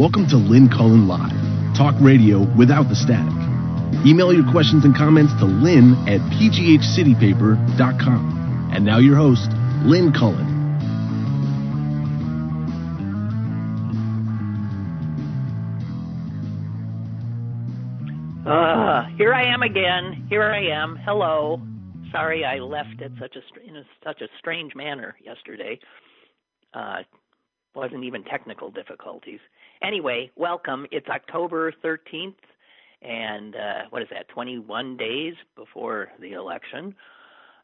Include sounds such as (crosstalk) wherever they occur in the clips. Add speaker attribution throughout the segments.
Speaker 1: Welcome to Lynn Cullen Live, talk radio without the static. Email your questions and comments to lynn at pghcitypaper.com. And now your host, Lynn Cullen.
Speaker 2: Uh, here I am again. Here I am. Hello. Sorry I left at such a in a, such a strange manner yesterday. Uh, wasn't even technical difficulties. Anyway, welcome. It's October 13th, and uh, what is that? 21 days before the election,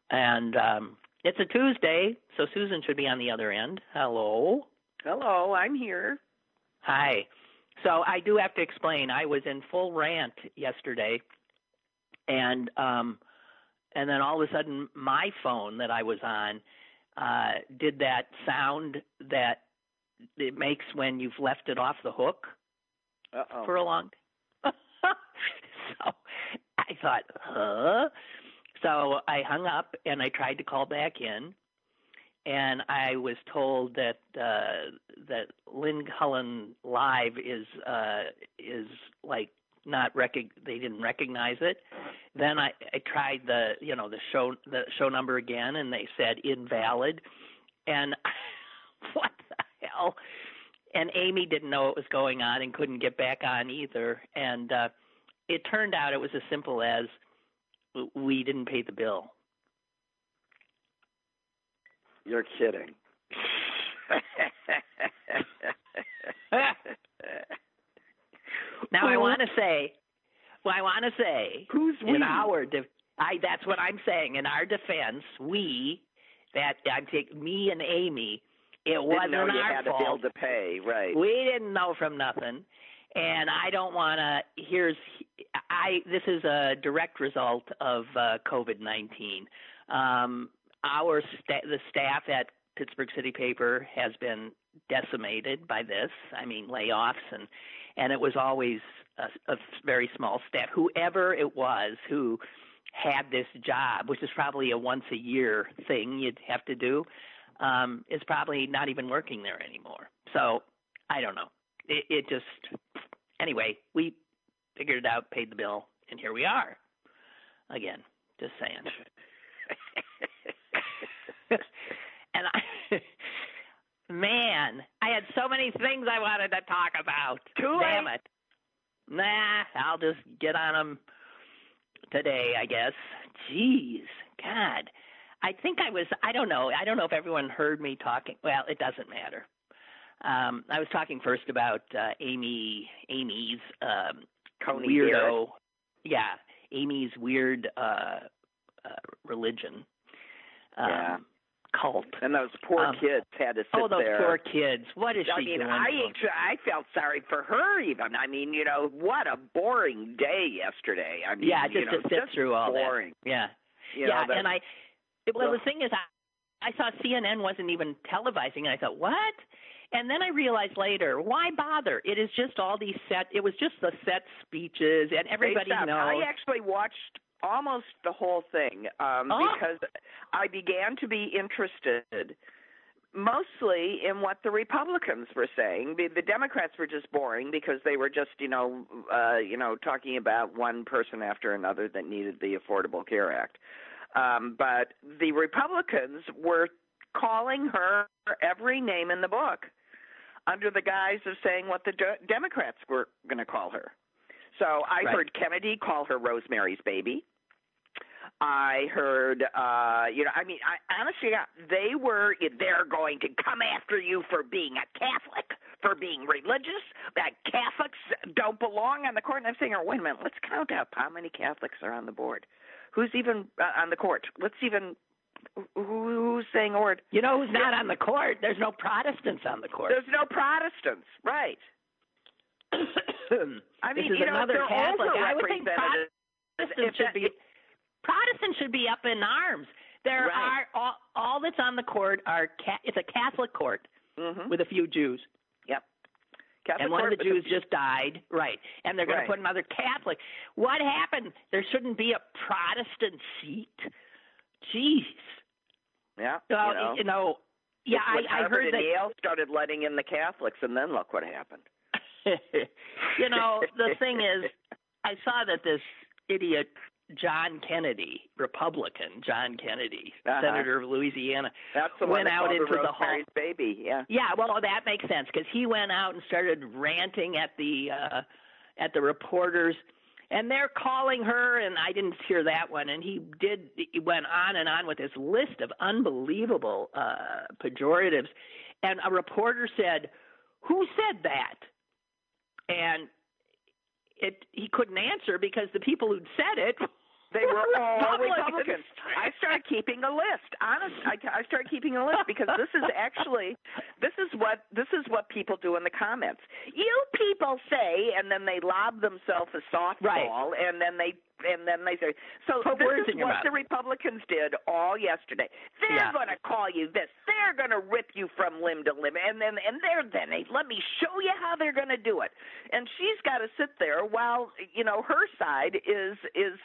Speaker 2: and um, it's a Tuesday, so Susan should be on the other end. Hello.
Speaker 3: Hello, I'm here.
Speaker 2: Hi. So I do have to explain. I was in full rant yesterday, and um, and then all of a sudden, my phone that I was on uh, did that sound that it makes when you've left it off the hook
Speaker 3: Uh-oh.
Speaker 2: for a long. Time. (laughs) so I thought, huh? So I hung up and I tried to call back in, and I was told that uh, that Lynn Cullen Live is uh, is like not rec- they didn't recognize it. Then I, I tried the you know the show the show number again, and they said invalid. And (laughs) what the hell? And Amy didn't know what was going on and couldn't get back on either. And uh, it turned out it was as simple as we didn't pay the bill.
Speaker 3: You're kidding.
Speaker 2: now I want to say, well, I want to say,
Speaker 3: Who's we?
Speaker 2: in our de- I that's what I'm saying. In our defense, we that I'm taking me and Amy, it
Speaker 3: Didn't
Speaker 2: wasn't
Speaker 3: know you
Speaker 2: our
Speaker 3: had
Speaker 2: fault.
Speaker 3: a bill to pay, right?
Speaker 2: We didn't know from nothing. And I don't want to. Here's I. This is a direct result of uh, COVID nineteen. Um, our sta- the staff at Pittsburgh City Paper has been decimated by this. I mean layoffs and and it was always a, a very small staff. Whoever it was who had this job, which is probably a once a year thing you'd have to do, um, is probably not even working there anymore. So I don't know. It, it just anyway, we figured it out, paid the bill, and here we are. Again, just saying. (laughs) and I, (laughs) man, I had so many things I wanted to talk about.
Speaker 3: Too
Speaker 2: Damn
Speaker 3: late.
Speaker 2: it. Nah, I'll just get on them today, I guess. Jeez, God. I think I was, I don't know, I don't know if everyone heard me talking. Well, it doesn't matter. Um, I was talking first about uh, Amy, Amy's um, weirdo, yeah, Amy's weird uh, uh, religion, um,
Speaker 3: Yeah.
Speaker 2: cult.
Speaker 3: And those poor
Speaker 2: Um,
Speaker 3: kids had to sit there.
Speaker 2: Oh, those
Speaker 3: there.
Speaker 2: poor kids! What is
Speaker 3: I
Speaker 2: she
Speaker 3: mean,
Speaker 2: doing?
Speaker 3: I actually, I felt sorry for her even. I mean, you know, what a boring day yesterday. I mean,
Speaker 2: yeah,
Speaker 3: you
Speaker 2: just
Speaker 3: know,
Speaker 2: to sit
Speaker 3: just
Speaker 2: through all
Speaker 3: boring.
Speaker 2: that. Yeah,
Speaker 3: You
Speaker 2: yeah,
Speaker 3: know, that,
Speaker 2: and I. Well, the thing is, I, I saw CNN wasn't even televising, and I thought, what? And then I realized later, why bother? It is just all these set. It was just the set speeches, and everybody knows.
Speaker 3: I actually watched almost the whole thing um,
Speaker 2: Oh.
Speaker 3: because I began to be interested mostly in what the Republicans were saying. The, the Democrats were just boring because they were just, you know, uh, you know, talking about one person after another that needed the Affordable Care Act. Um, but the Republicans were calling her every name in the book under the guise of saying what the de- Democrats were going to call her. So I
Speaker 2: Right.
Speaker 3: heard Kennedy call her Rosemary's Baby. I heard, uh, you know, I mean, I honestly, they were, they're going to come after you for being a Catholic, for being religious, that Catholics don't belong on the court. And I'm saying, oh, wait a minute, let's count up how many Catholics are on the board. Who's even uh, on the court? Let's even, who, who's saying word?
Speaker 2: you know who's not on the court? There's no Protestants on the court.
Speaker 3: There's no Protestants, right? (coughs) I mean, you know, they're
Speaker 2: Catholic. I would think. Protestants should be Protestants should be up in arms. There
Speaker 3: Right.
Speaker 2: are all, all that's on the court are ca- it's a Catholic court
Speaker 3: Mhm.
Speaker 2: with a few Jews.
Speaker 3: Catholic
Speaker 2: and one of the Jews just died, right? And they're going
Speaker 3: Right.
Speaker 2: to put another Catholic. What happened? There shouldn't be a Protestant seat. Jeez.
Speaker 3: Yeah.
Speaker 2: Well,
Speaker 3: you know,
Speaker 2: you know yeah, I, I heard that.
Speaker 3: Yale started letting in the Catholics, and then look what happened. (laughs)
Speaker 2: you know, the thing is, I saw that this idiot John Kennedy, Republican John Kennedy,
Speaker 3: uh-huh.
Speaker 2: senator of Louisiana,
Speaker 3: That's the
Speaker 2: went out into the
Speaker 3: hall. Baby, yeah.
Speaker 2: Yeah, well, that makes sense because he went out and started ranting at the uh at the reporters and they're calling her and I didn't hear that one and he did he went on and on with this list of unbelievable uh pejoratives and a reporter said who said that and it he couldn't answer because the people who'd said it (laughs)
Speaker 3: they were (laughs) all Republicans. I started keeping a list. Honest, I, I started keeping a list because this is actually this is what this is what people do in the comments. You people say, and then they lob themselves a softball,
Speaker 2: right.
Speaker 3: and then they and then they say, so
Speaker 2: Put
Speaker 3: this is what the Republicans did all yesterday. They're
Speaker 2: yeah.
Speaker 3: going to call you this. They're going to rip you from limb to limb, and then and they're then they let me show you how they're going to do it. And she's got to sit there while you know her side is is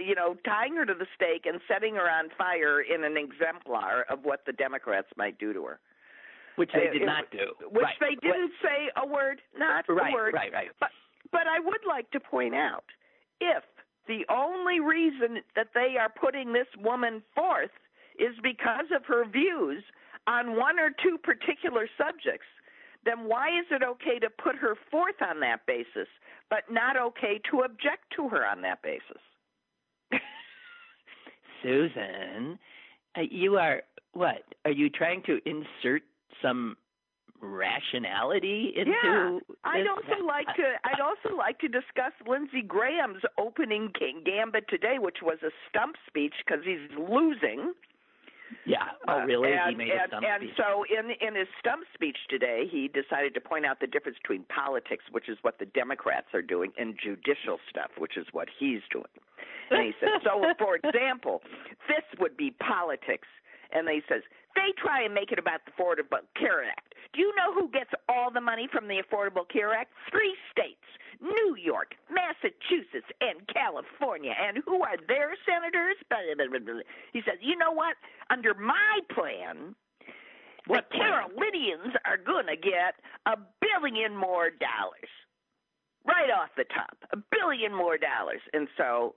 Speaker 3: you know tying her to the stake and setting her on fire in an exemplar of what the Democrats might do to her.
Speaker 2: Which they uh, did not do.
Speaker 3: Which
Speaker 2: right.
Speaker 3: they didn't say a word, not
Speaker 2: right,
Speaker 3: a word.
Speaker 2: Right, right,
Speaker 3: But but I would like to point out if the only reason that they are putting this woman forth is because of her views on one or two particular subjects, then why is it okay to put her forth on that basis, but not okay to object to her on that basis? (laughs)
Speaker 2: Susan, uh, you are what? Are you trying to insert some rationality into
Speaker 3: yeah. I'd also (laughs) like to I'd also like to discuss Lindsey Graham's opening gambit today, which was a stump speech because he's losing.
Speaker 2: Yeah. Oh, really?
Speaker 3: Uh, and,
Speaker 2: he made
Speaker 3: and,
Speaker 2: a stump
Speaker 3: and
Speaker 2: speech.
Speaker 3: so in in his stump speech today, he decided to point out the difference between politics, which is what the Democrats are doing, and judicial stuff, which is what he's doing. And he said, so for (laughs) example, this would be politics. And he says, they try and make it about the Affordable Care Act. Do you know who gets all the money from the Affordable Care Act? Three states New York, Massachusetts, and California. And who are their senators? (laughs) He says, you know what? Under my plan,
Speaker 2: what
Speaker 3: the Carolinians are going to get a billion more dollars. Right off the top, a billion more dollars. And so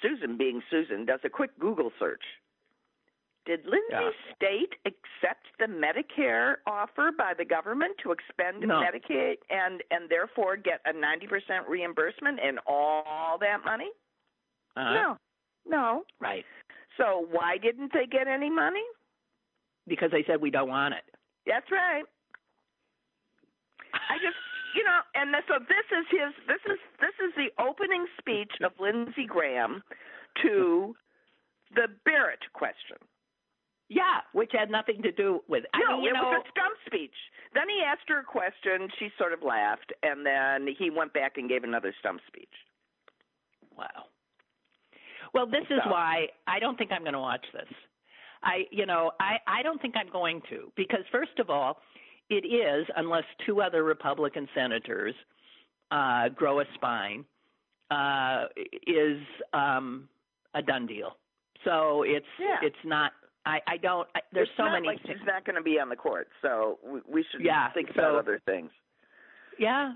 Speaker 3: Susan, being Susan, does a quick Google search did Lindsey
Speaker 2: yeah.
Speaker 3: State accept the Medicare offer by the government to expend
Speaker 2: no.
Speaker 3: Medicaid and and therefore get a ninety percent reimbursement in all that money?
Speaker 2: Uh-huh.
Speaker 3: No, no.
Speaker 2: Right.
Speaker 3: So why didn't they get any money?
Speaker 2: Because they said we don't want it.
Speaker 3: That's right. I just you know, and so this is his this is this is the opening speech of Lindsey Graham to the Barrett question.
Speaker 2: Yeah, which had nothing to do with. I
Speaker 3: no,
Speaker 2: mean, you
Speaker 3: it
Speaker 2: know,
Speaker 3: was a stump speech. Then he asked her a question. She sort of laughed, and then he went back and gave another stump speech.
Speaker 2: Wow. Well, this is why I don't think I'm going to watch this. I, you know, I I don't think I'm going to because first of all, it is unless two other Republican senators uh, grow a spine, uh, is um, a done deal. So it's
Speaker 3: Yeah.
Speaker 2: it's not. I I don't. I, there's
Speaker 3: it's
Speaker 2: so many.
Speaker 3: Like she's not going to be on the court, so we, we should
Speaker 2: Yeah,
Speaker 3: think
Speaker 2: so-
Speaker 3: about other things.
Speaker 2: Yeah.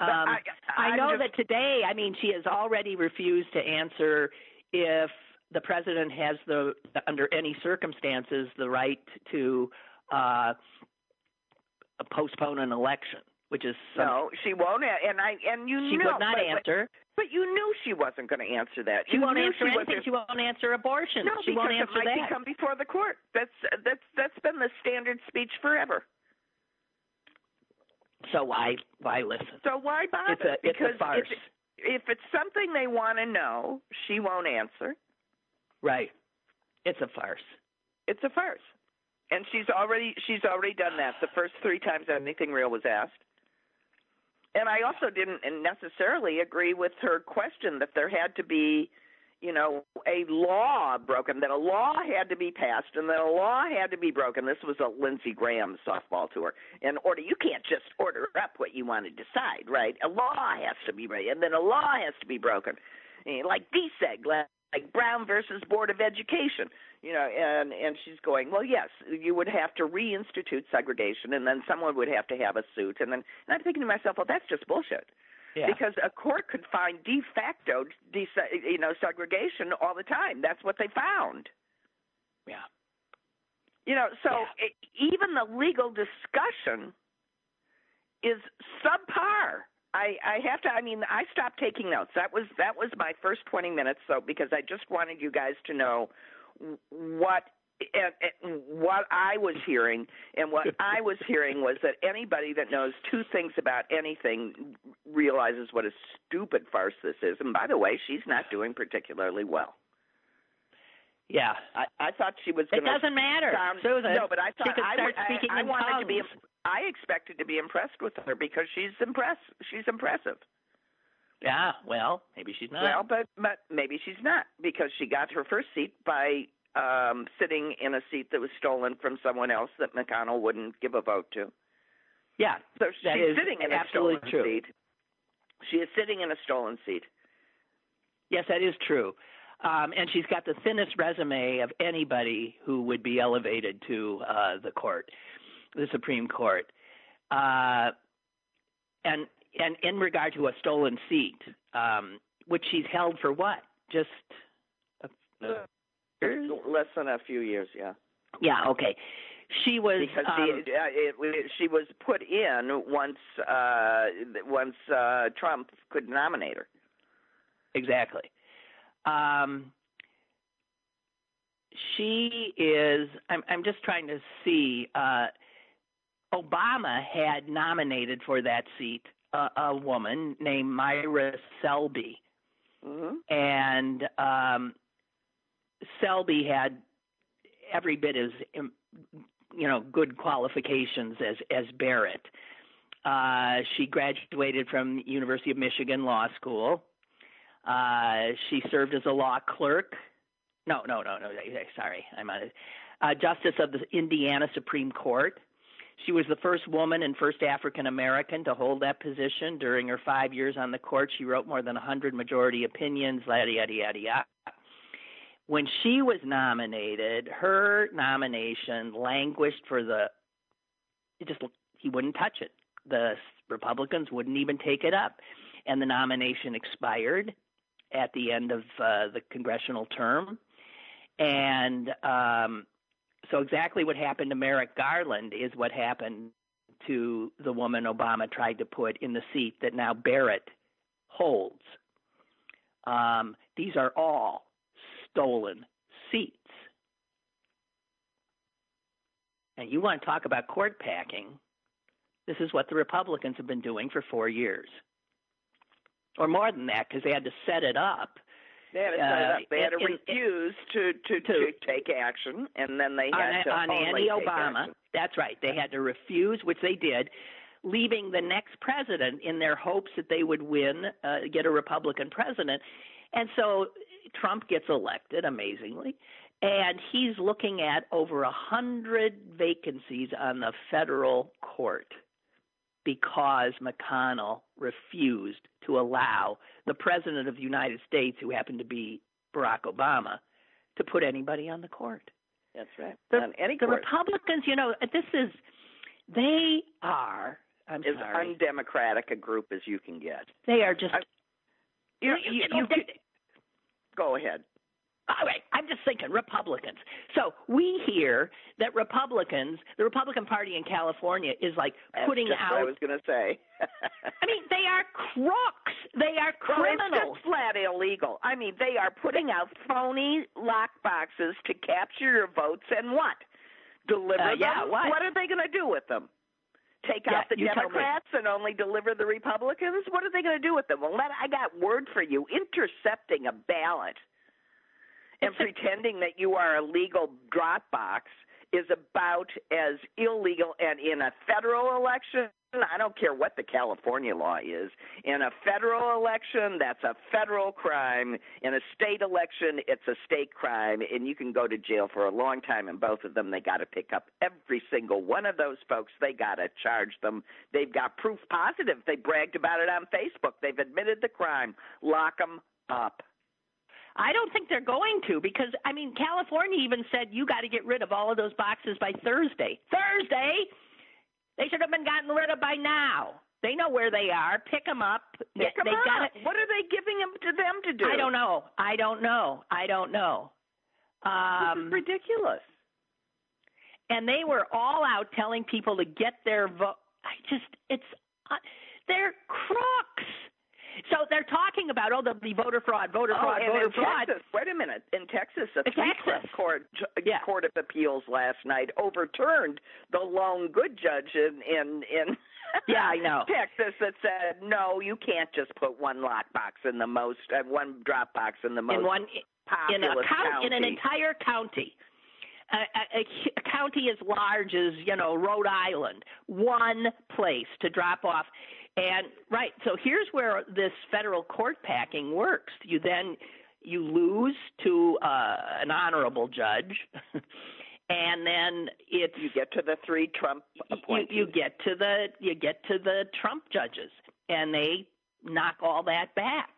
Speaker 2: Um,
Speaker 3: I,
Speaker 2: I know
Speaker 3: just,
Speaker 2: that today, I mean, she has already refused to answer if the president has the, under any circumstances, the right to uh, postpone an election, which is some-
Speaker 3: no, she won't. And I and you
Speaker 2: she
Speaker 3: knew,
Speaker 2: would not
Speaker 3: but,
Speaker 2: answer.
Speaker 3: But you knew she wasn't going to answer that.
Speaker 2: She
Speaker 3: you
Speaker 2: won't answer
Speaker 3: she
Speaker 2: anything. She won't answer abortion.
Speaker 3: No,
Speaker 2: she won't answer
Speaker 3: it might
Speaker 2: that.
Speaker 3: become before the court. That's that's that's been the standard speech forever.
Speaker 2: So why why listen?
Speaker 3: So why bother?
Speaker 2: It's a it's
Speaker 3: because
Speaker 2: a farce,
Speaker 3: If, if it's something they want to know, she won't answer.
Speaker 2: right? It's a farce.
Speaker 3: It's a farce. And she's already she's already done that the first three times anything real was asked. And I also didn't necessarily agree with her question that there had to be, you know, a law broken, that a law had to be passed and that a law had to be broken. This was a Lindsey Graham softball to her. In order, you can't just order up what you want to decide, right? A law has to be made, and then a law has to be broken. Eh, like D said last like Brown versus Board of Education, you know, and and she's going, well, yes, you would have to reinstitute segregation, and then someone would have to have a suit, and then and I'm thinking to myself, well, that's just bullshit.
Speaker 2: Yeah.
Speaker 3: Because a court could find de facto, de- you know, segregation all the time. That's what they found.
Speaker 2: Yeah.
Speaker 3: You know, so
Speaker 2: Yeah.
Speaker 3: it, even the legal discussion is subpar. I, I have to. I mean, I stopped taking notes. That was that was my first twenty minutes. So because I just wanted you guys to know what and, and what I was hearing, and what (laughs) I was hearing was that anybody that knows two things about anything realizes what a stupid farce this is. And by the way, she's not doing particularly well.
Speaker 2: Yeah.
Speaker 3: I, I thought she was
Speaker 2: It doesn't matter,
Speaker 3: sound,
Speaker 2: Susan.
Speaker 3: No, but I thought I,
Speaker 2: start
Speaker 3: I-
Speaker 2: speaking
Speaker 3: I,
Speaker 2: in
Speaker 3: wanted to be. I expected to be impressed with her because she's impress. She's impressive.
Speaker 2: Yeah. Well, maybe she's not.
Speaker 3: Well, but but maybe she's not because she got her first seat by um sitting in a seat that was stolen from someone else that McConnell wouldn't give a vote to.
Speaker 2: yeah.
Speaker 3: So she's sitting in a stolen
Speaker 2: true.
Speaker 3: seat. She is sitting in a stolen seat.
Speaker 2: Yes, that is true. Um, and she's got the thinnest resume of anybody who would be elevated to uh, the court, the Supreme Court. Uh, and and in regard to a stolen seat, um, which she's held for what? Just a, a years?
Speaker 3: Less than a few years, yeah.
Speaker 2: yeah, okay. She was
Speaker 3: because
Speaker 2: um,
Speaker 3: the, uh, it, it, she was put in once uh, once uh, Trump could nominate her.
Speaker 2: Exactly. Um, she is. I'm. I'm just trying to see. Uh, Obama had nominated for that seat a, a woman named Myra Selby,
Speaker 3: Mm-hmm.
Speaker 2: and um, Selby had every bit as you know good qualifications as as Barrett. Uh, she graduated from University of Michigan Law School. Uh, she served as a law clerk. No, no, no, no. Sorry, I'm on it. Uh, Justice of the Indiana Supreme Court. She was the first woman and first African American to hold that position. During her five years on the court, she wrote more than 100 majority opinions, yada, yada, yada, yada. When she was nominated, her nomination languished for the, it just, he wouldn't touch it. The Republicans wouldn't even take it up. And the nomination expired at the end of uh, the congressional term. And um, so, exactly what happened to Merrick Garland is what happened to the woman Obama tried to put in the seat that now Barrett holds. Um, these are all stolen seats. And you want to talk about court packing? This is what the Republicans have been doing for four years, or more than that, because they had to set it up.
Speaker 3: They had to,
Speaker 2: Uh,
Speaker 3: up. they had to
Speaker 2: in-
Speaker 3: refuse to, to, to,
Speaker 2: to-
Speaker 3: take action, and then they
Speaker 2: on,
Speaker 3: had to
Speaker 2: on Annie Obama.
Speaker 3: action.
Speaker 2: That's right. They had to refuse, which they did, leaving the next president in their hopes that they would win, uh, get a Republican president. And so Trump gets elected, amazingly, and he's looking at over a hundred vacancies on the federal court because McConnell refused to allow the president of the United States, who happened to be Barack Obama, to put anybody on the court.
Speaker 3: That's right.
Speaker 2: The,
Speaker 3: on any
Speaker 2: the
Speaker 3: court
Speaker 2: Republicans, you know, this is they are. I'm
Speaker 3: as
Speaker 2: sorry.
Speaker 3: undemocratic a group as you can get.
Speaker 2: they are just.
Speaker 3: I- You,
Speaker 2: you
Speaker 3: you, you go ahead.
Speaker 2: All right, I'm just thinking Republicans. So we hear that Republicans, the Republican Party in California, is like
Speaker 3: That's
Speaker 2: putting
Speaker 3: just
Speaker 2: out.
Speaker 3: what I was going to say.
Speaker 2: I mean, they are crooks. They are
Speaker 3: Well, it's
Speaker 2: criminals.
Speaker 3: just flat illegal. I mean, they are putting out phony lock boxes to capture your votes and what? Deliver
Speaker 2: Uh, yeah,
Speaker 3: them?
Speaker 2: what?
Speaker 3: are they going to do with them? Take
Speaker 2: Yeah,
Speaker 3: out the
Speaker 2: you tell me.
Speaker 3: Democrats and only deliver the Republicans? What are they going to do with them? Well, I got word for you. Intercepting a ballot and pretending that you are a legal drop box is about as illegal and in a federal election I don't care what the California law is. In a federal election, that's a federal crime. In a state election, it's a state crime, and you can go to jail for a long time. And both of them, they got to pick up every single one of those folks. They got to charge them. They've got proof positive. They bragged about it on Facebook. They've admitted the crime. Lock them up.
Speaker 2: I don't think they're going to because I mean California even said you got to get rid of all of those boxes by Thursday. Thursday. They should have been gotten rid of by now. They know where they are. Pick them up.
Speaker 3: Pick them
Speaker 2: they
Speaker 3: up.
Speaker 2: Gotta,
Speaker 3: what are they giving them to them to do?
Speaker 2: I don't know. I don't know. I don't know. Um,
Speaker 3: this is ridiculous.
Speaker 2: And they were all out telling people to get their vote. I just, it's, uh, they're crooks. So they're talking about oh there'll be voter fraud, voter
Speaker 3: oh,
Speaker 2: fraud, voter fraud.
Speaker 3: Texas, wait a minute. In Texas, a
Speaker 2: Texas.
Speaker 3: court
Speaker 2: Yeah.
Speaker 3: court of appeals last night overturned the lone good judge in in in (laughs)
Speaker 2: Yeah, I know.
Speaker 3: Texas that said no, you can't just put one lockbox in the most uh, one drop box in the most
Speaker 2: in one in a
Speaker 3: populous
Speaker 2: count, in an entire county. A, a, a county as large as you know Rhode Island, one place to drop off, and right. So here's where this federal court packing works. You then you lose to uh, an honorable judge, (laughs) and then it's
Speaker 3: you get to the three Trump
Speaker 2: you,
Speaker 3: appointees.
Speaker 2: you get to the you get to the Trump judges, and they knock all that back.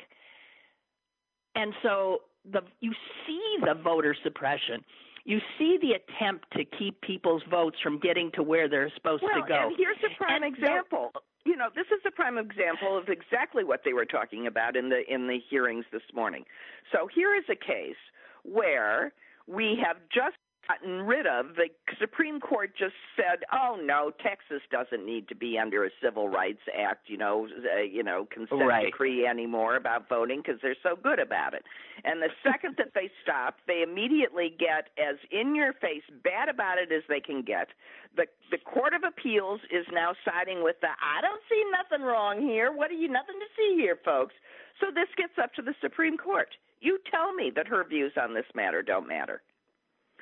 Speaker 2: And so the you see the voter suppression. You see the attempt to keep people's votes from getting to where they're supposed
Speaker 3: well,
Speaker 2: to go.
Speaker 3: and here's a prime
Speaker 2: And
Speaker 3: example. You know, this is a prime example of exactly what they were talking about in the in the hearings this morning. So here is a case where we have just gotten rid of the Supreme Court just said, "Oh no, Texas doesn't need to be under a Civil Rights Act, you know, uh, you know, consent
Speaker 2: Right.
Speaker 3: decree anymore about voting because they're so good about it." And the second that they stop, they immediately get as in your face bad about it as they can get. The the Court of Appeals is now siding with the I don't see nothing wrong here. What are you nothing to see here, folks? So this gets up to the Supreme Court. You tell me that her views on this matter don't matter.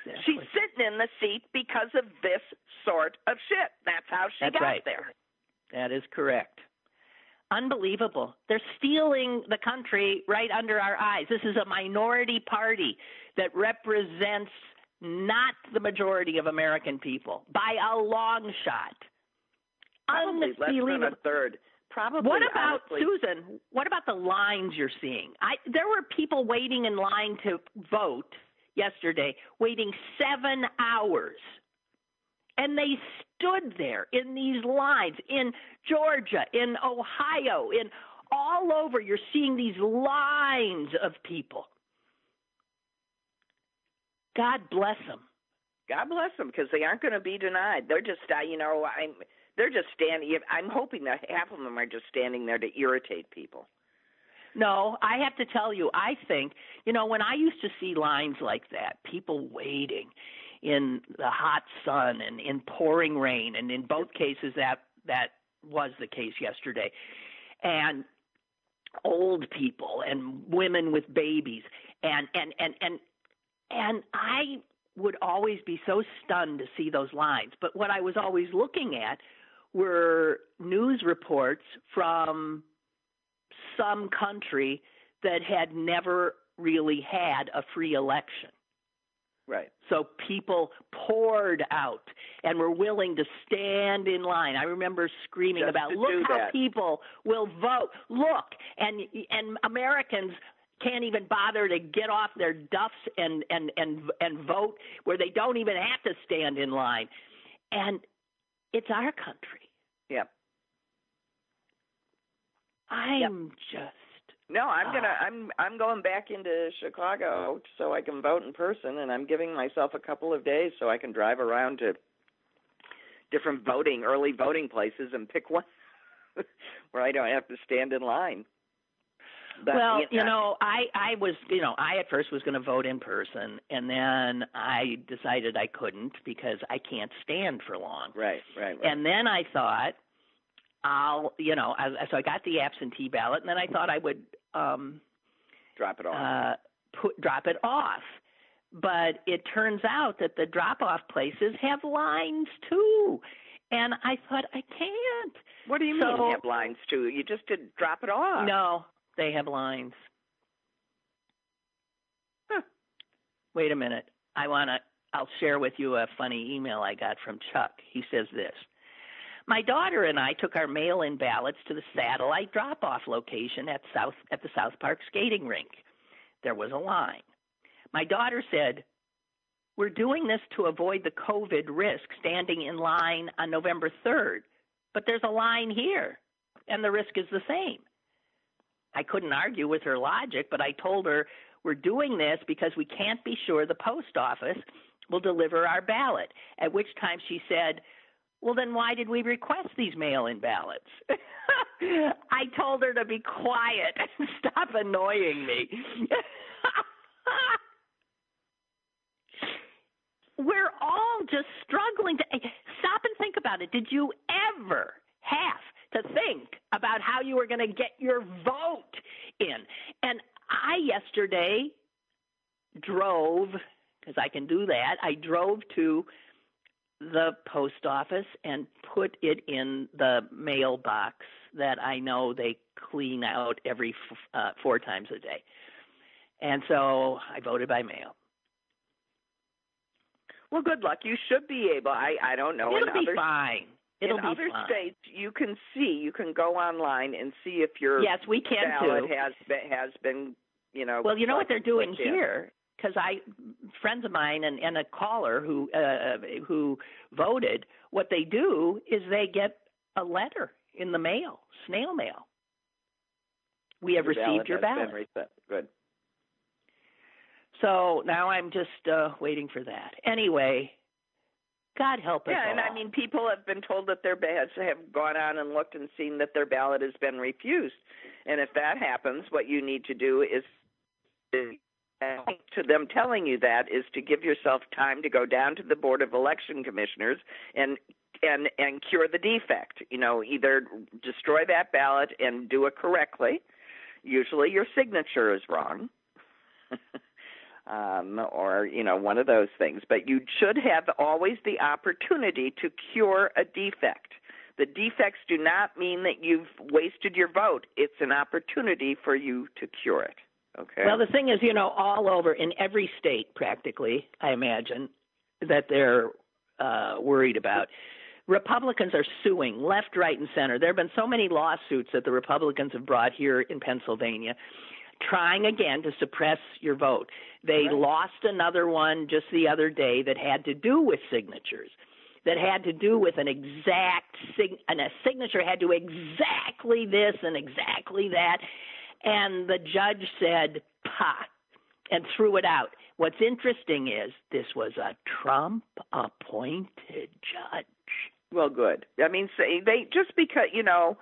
Speaker 2: Exactly.
Speaker 3: She's sitting in the seat because of this sort of shit. That's how she
Speaker 2: That's
Speaker 3: got
Speaker 2: right.
Speaker 3: there.
Speaker 2: That is correct. Unbelievable. They're stealing the country right under our eyes. This is a minority party that represents not the majority of American people by a long shot.
Speaker 3: Probably less than a third. Probably.
Speaker 2: What about
Speaker 3: honestly,
Speaker 2: Susan? What about the lines you're seeing? I there were people waiting in line to vote yesterday, waiting seven hours, and they stood there in these lines in Georgia, in Ohio, in all over. You're seeing these lines of people. God bless them.
Speaker 3: God bless them because they aren't going to be denied. They're just, uh, you know, I'm. They're just standing. I'm hoping that half of them are just standing there to irritate people.
Speaker 2: No, I have to tell you, I think, you know, when I used to see lines like that, people waiting in the hot sun and in pouring rain, and in both cases that that was the case yesterday. And old people and women with babies and and and and and I would always be so stunned to see those lines. But what I was always looking at were news reports from some country that had never really had a free election.
Speaker 3: Right.
Speaker 2: So people poured out and were willing to stand in line. I remember screaming
Speaker 3: Just
Speaker 2: about look how
Speaker 3: that."
Speaker 2: people will vote. Look and and Americans can't even bother to get off their duffs and and and and vote where they don't even have to stand in line. And it's our country.
Speaker 3: Yep.
Speaker 2: I'm just
Speaker 3: No, I'm gonna.
Speaker 2: Ah.
Speaker 3: I'm. I'm going back into Chicago so I can vote in person, and I'm giving myself a couple of days so I can drive around to different voting, early voting places, and pick one (laughs) where I don't have to stand in line. But,
Speaker 2: well, you know, I I was, you know, I at first was going to vote in person, and then I decided I couldn't because I can't stand for long.
Speaker 3: Right, right, right.
Speaker 2: And then I thought, I'll, you know, I, so I got the absentee ballot, and then I thought I would um
Speaker 3: drop it off.
Speaker 2: uh put drop it off. But it turns out that the drop off places have lines too. And I thought I can't.
Speaker 3: what do you
Speaker 2: so-
Speaker 3: mean have lines too? You just did drop it off.
Speaker 2: No, they have lines.
Speaker 3: Huh.
Speaker 2: Wait a minute. I want to I'll share with you a funny email I got from Chuck. He says this. My daughter and I took our mail-in ballots to the satellite drop-off location at South at the South Park skating rink. there was a line. My daughter said, We're doing this to avoid the COVID risk standing in line on November 3rd, but there's a line here, and the risk is the same. I couldn't argue with her logic, but I told her we're doing this because we can't be sure the post office will deliver our ballot. At which time she said, Well, then why did we request these mail in ballots? (laughs) I told her to be quiet (laughs) and stop annoying me. (laughs) We're all just struggling to eh, stop and think about it. Did you ever have to think about how you were going to get your vote in? And I yesterday drove, because I can do that, I drove to the post office and put it in the mailbox that I know they clean out every uh, four times a day. And so I voted by mail.
Speaker 3: Well, good luck. You should be able. I I don't know.
Speaker 2: It'll be
Speaker 3: other,
Speaker 2: fine. It'll
Speaker 3: in
Speaker 2: be
Speaker 3: other
Speaker 2: fine.
Speaker 3: states, you can see. You can go online and see if your
Speaker 2: yes, we can
Speaker 3: ballot
Speaker 2: too.
Speaker 3: has been, has been. You know.
Speaker 2: Well, you know what they're doing here because I friends of mine and, and a caller who uh, who voted. What they do is they get a letter in the mail, snail mail. We have
Speaker 3: Your
Speaker 2: received your ballot.
Speaker 3: Been reset. Good.
Speaker 2: So now I'm just uh, waiting for that. Anyway, God help us
Speaker 3: Yeah, and I mean, people have been told that their ballots have gone on and looked and seen that their ballot has been refused. And if that happens, what you need to do is to them telling you that is to give yourself time to go down to the board of election commissioners and and and cure the defect. You know, either destroy that ballot and do it correctly. Usually, your signature is wrong. (laughs) um, or you know one of those things. But you should have always the opportunity to cure a defect. The defects do not mean that you've wasted your vote. It's an opportunity for you to cure it. Okay.
Speaker 2: Well, the thing is, you know, all over in every state, practically, I imagine that they're uh, worried about. Republicans are suing left, right, and center. There have been so many lawsuits that the Republicans have brought here in Pennsylvania, trying again to suppress your vote. They
Speaker 3: Right.
Speaker 2: lost another one just the other day that had to do with signatures. That had to do with an exact sig- and a signature had to do exactly this and exactly that, and the judge said "pa" and threw it out. What's interesting is this was a Trump appointed judge.
Speaker 3: well, good. I mean, say they just because you know.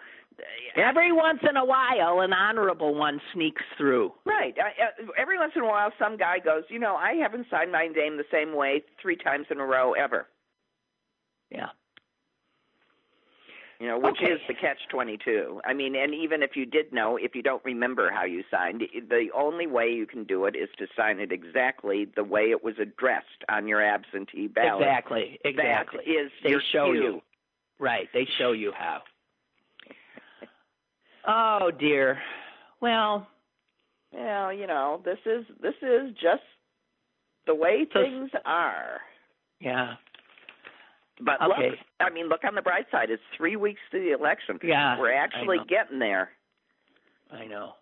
Speaker 2: Every once in a while, an honorable one sneaks through.
Speaker 3: Right. Uh, every once in a while, some guy goes, you know, I haven't signed my name the same way three times in a row ever.
Speaker 2: Yeah.
Speaker 3: You know, which
Speaker 2: Okay.
Speaker 3: is the catch twenty two. I mean, and even if you did know, if you don't remember how you signed, the only way you can do it is to sign it exactly the way it was addressed on your absentee ballot.
Speaker 2: Exactly. Exactly.
Speaker 3: That is
Speaker 2: they show
Speaker 3: cue.
Speaker 2: you. Right. They show you how. Oh dear. Well,
Speaker 3: Well, you know, this is this is just the way
Speaker 2: So-
Speaker 3: things are.
Speaker 2: yeah.
Speaker 3: But
Speaker 2: Okay.
Speaker 3: look, I mean, look on the bright side. It's three weeks to the election.
Speaker 2: Yeah.
Speaker 3: We're actually getting there.
Speaker 2: I know.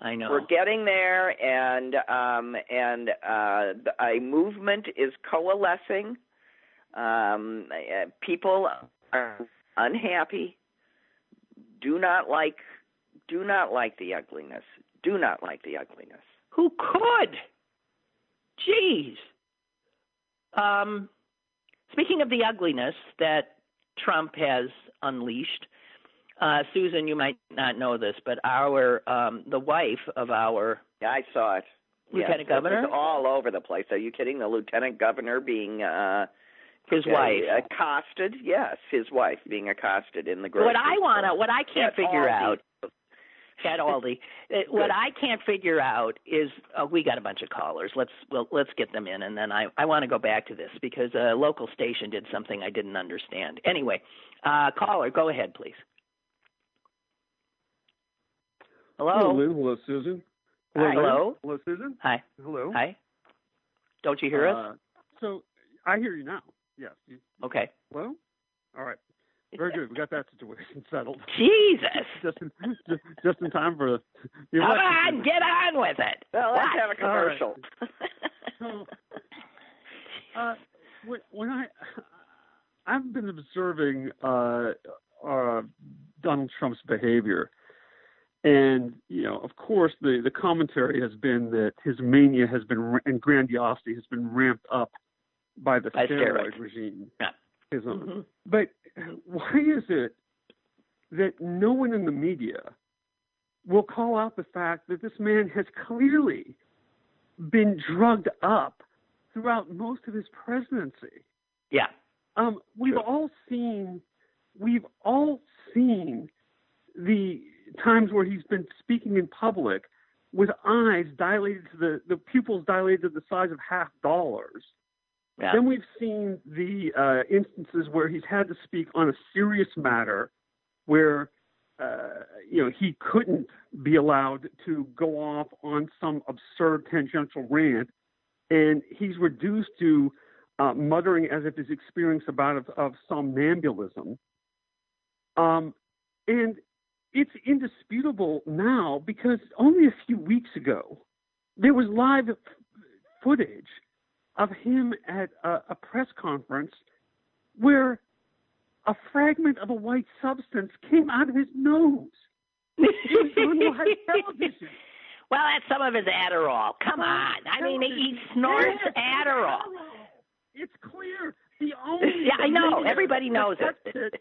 Speaker 2: I know.
Speaker 3: We're getting there, and um, and uh, a movement is coalescing. Um, people are unhappy. Do not like, do not like the ugliness. Do not like the ugliness.
Speaker 2: Who could? Jeez. Um, speaking of the ugliness that Trump has unleashed, uh, Susan, you might not know this, but our um, the wife of our
Speaker 3: Yeah, I saw it.
Speaker 2: lieutenant
Speaker 3: Yes, it
Speaker 2: governor,
Speaker 3: was all over the place. Are you kidding? The lieutenant governor being uh,
Speaker 2: his
Speaker 3: uh,
Speaker 2: wife.
Speaker 3: accosted. Yes, his wife being accosted in the grocery
Speaker 2: what I want to, what I can't figure out at Aldi, (laughs) uh, what I can't figure out is uh, we got a bunch of callers. Let's well, let's get them in, and then I I want to go back to this because a local station did something I didn't understand. Anyway, uh, caller, go ahead, please.
Speaker 4: Hello,
Speaker 2: Hello.
Speaker 4: Lynn. Hello, Susan.
Speaker 2: Hi. Hello.
Speaker 4: Hello, Susan.
Speaker 2: Hi.
Speaker 4: Hello.
Speaker 2: Hi. Don't you hear us?
Speaker 4: Uh, so I hear you now. Yes.
Speaker 2: Okay.
Speaker 4: hello. All right. Very good. We got that situation (laughs) settled.
Speaker 2: Jesus. (laughs)
Speaker 4: just in just, just in time for the
Speaker 2: Come on, get on with it.
Speaker 3: Well, let's
Speaker 2: What?
Speaker 3: have a commercial.
Speaker 4: So, uh, when, when I I've been observing uh, uh, Donald Trump's behavior, and you know, of course, the the commentary has been that his mania has been and grandiosity has been ramped up by the
Speaker 2: By
Speaker 4: steroid
Speaker 2: steroids.
Speaker 4: regime.
Speaker 2: Yeah. Mhm.
Speaker 4: But why is it that no one in the media will call out the fact that this man has clearly been drugged up throughout most of his presidency?
Speaker 2: Yeah.
Speaker 4: Um, we've
Speaker 2: True.
Speaker 4: all seen, we've all seen the times where he's been speaking in public with eyes dilated to the the pupils dilated to the size of half dollars.
Speaker 2: Yeah.
Speaker 4: Then we've seen the uh, instances where he's had to speak on a serious matter, where uh, you know he couldn't be allowed to go off on some absurd tangential rant, and he's reduced to uh, muttering as if he's experienced a bout of, of somnambulism. Um, and it's indisputable now because only a few weeks ago there was live footage of him at a, a press conference where a fragment of a white substance came out of his nose. It was on live television. (laughs)
Speaker 2: Well, that's some of his Adderall. Come on. I mean, he snorts
Speaker 4: Yes,
Speaker 2: Adderall.
Speaker 4: It's clear. The only (laughs)
Speaker 2: Yeah, I know. Everybody knows it.
Speaker 4: touched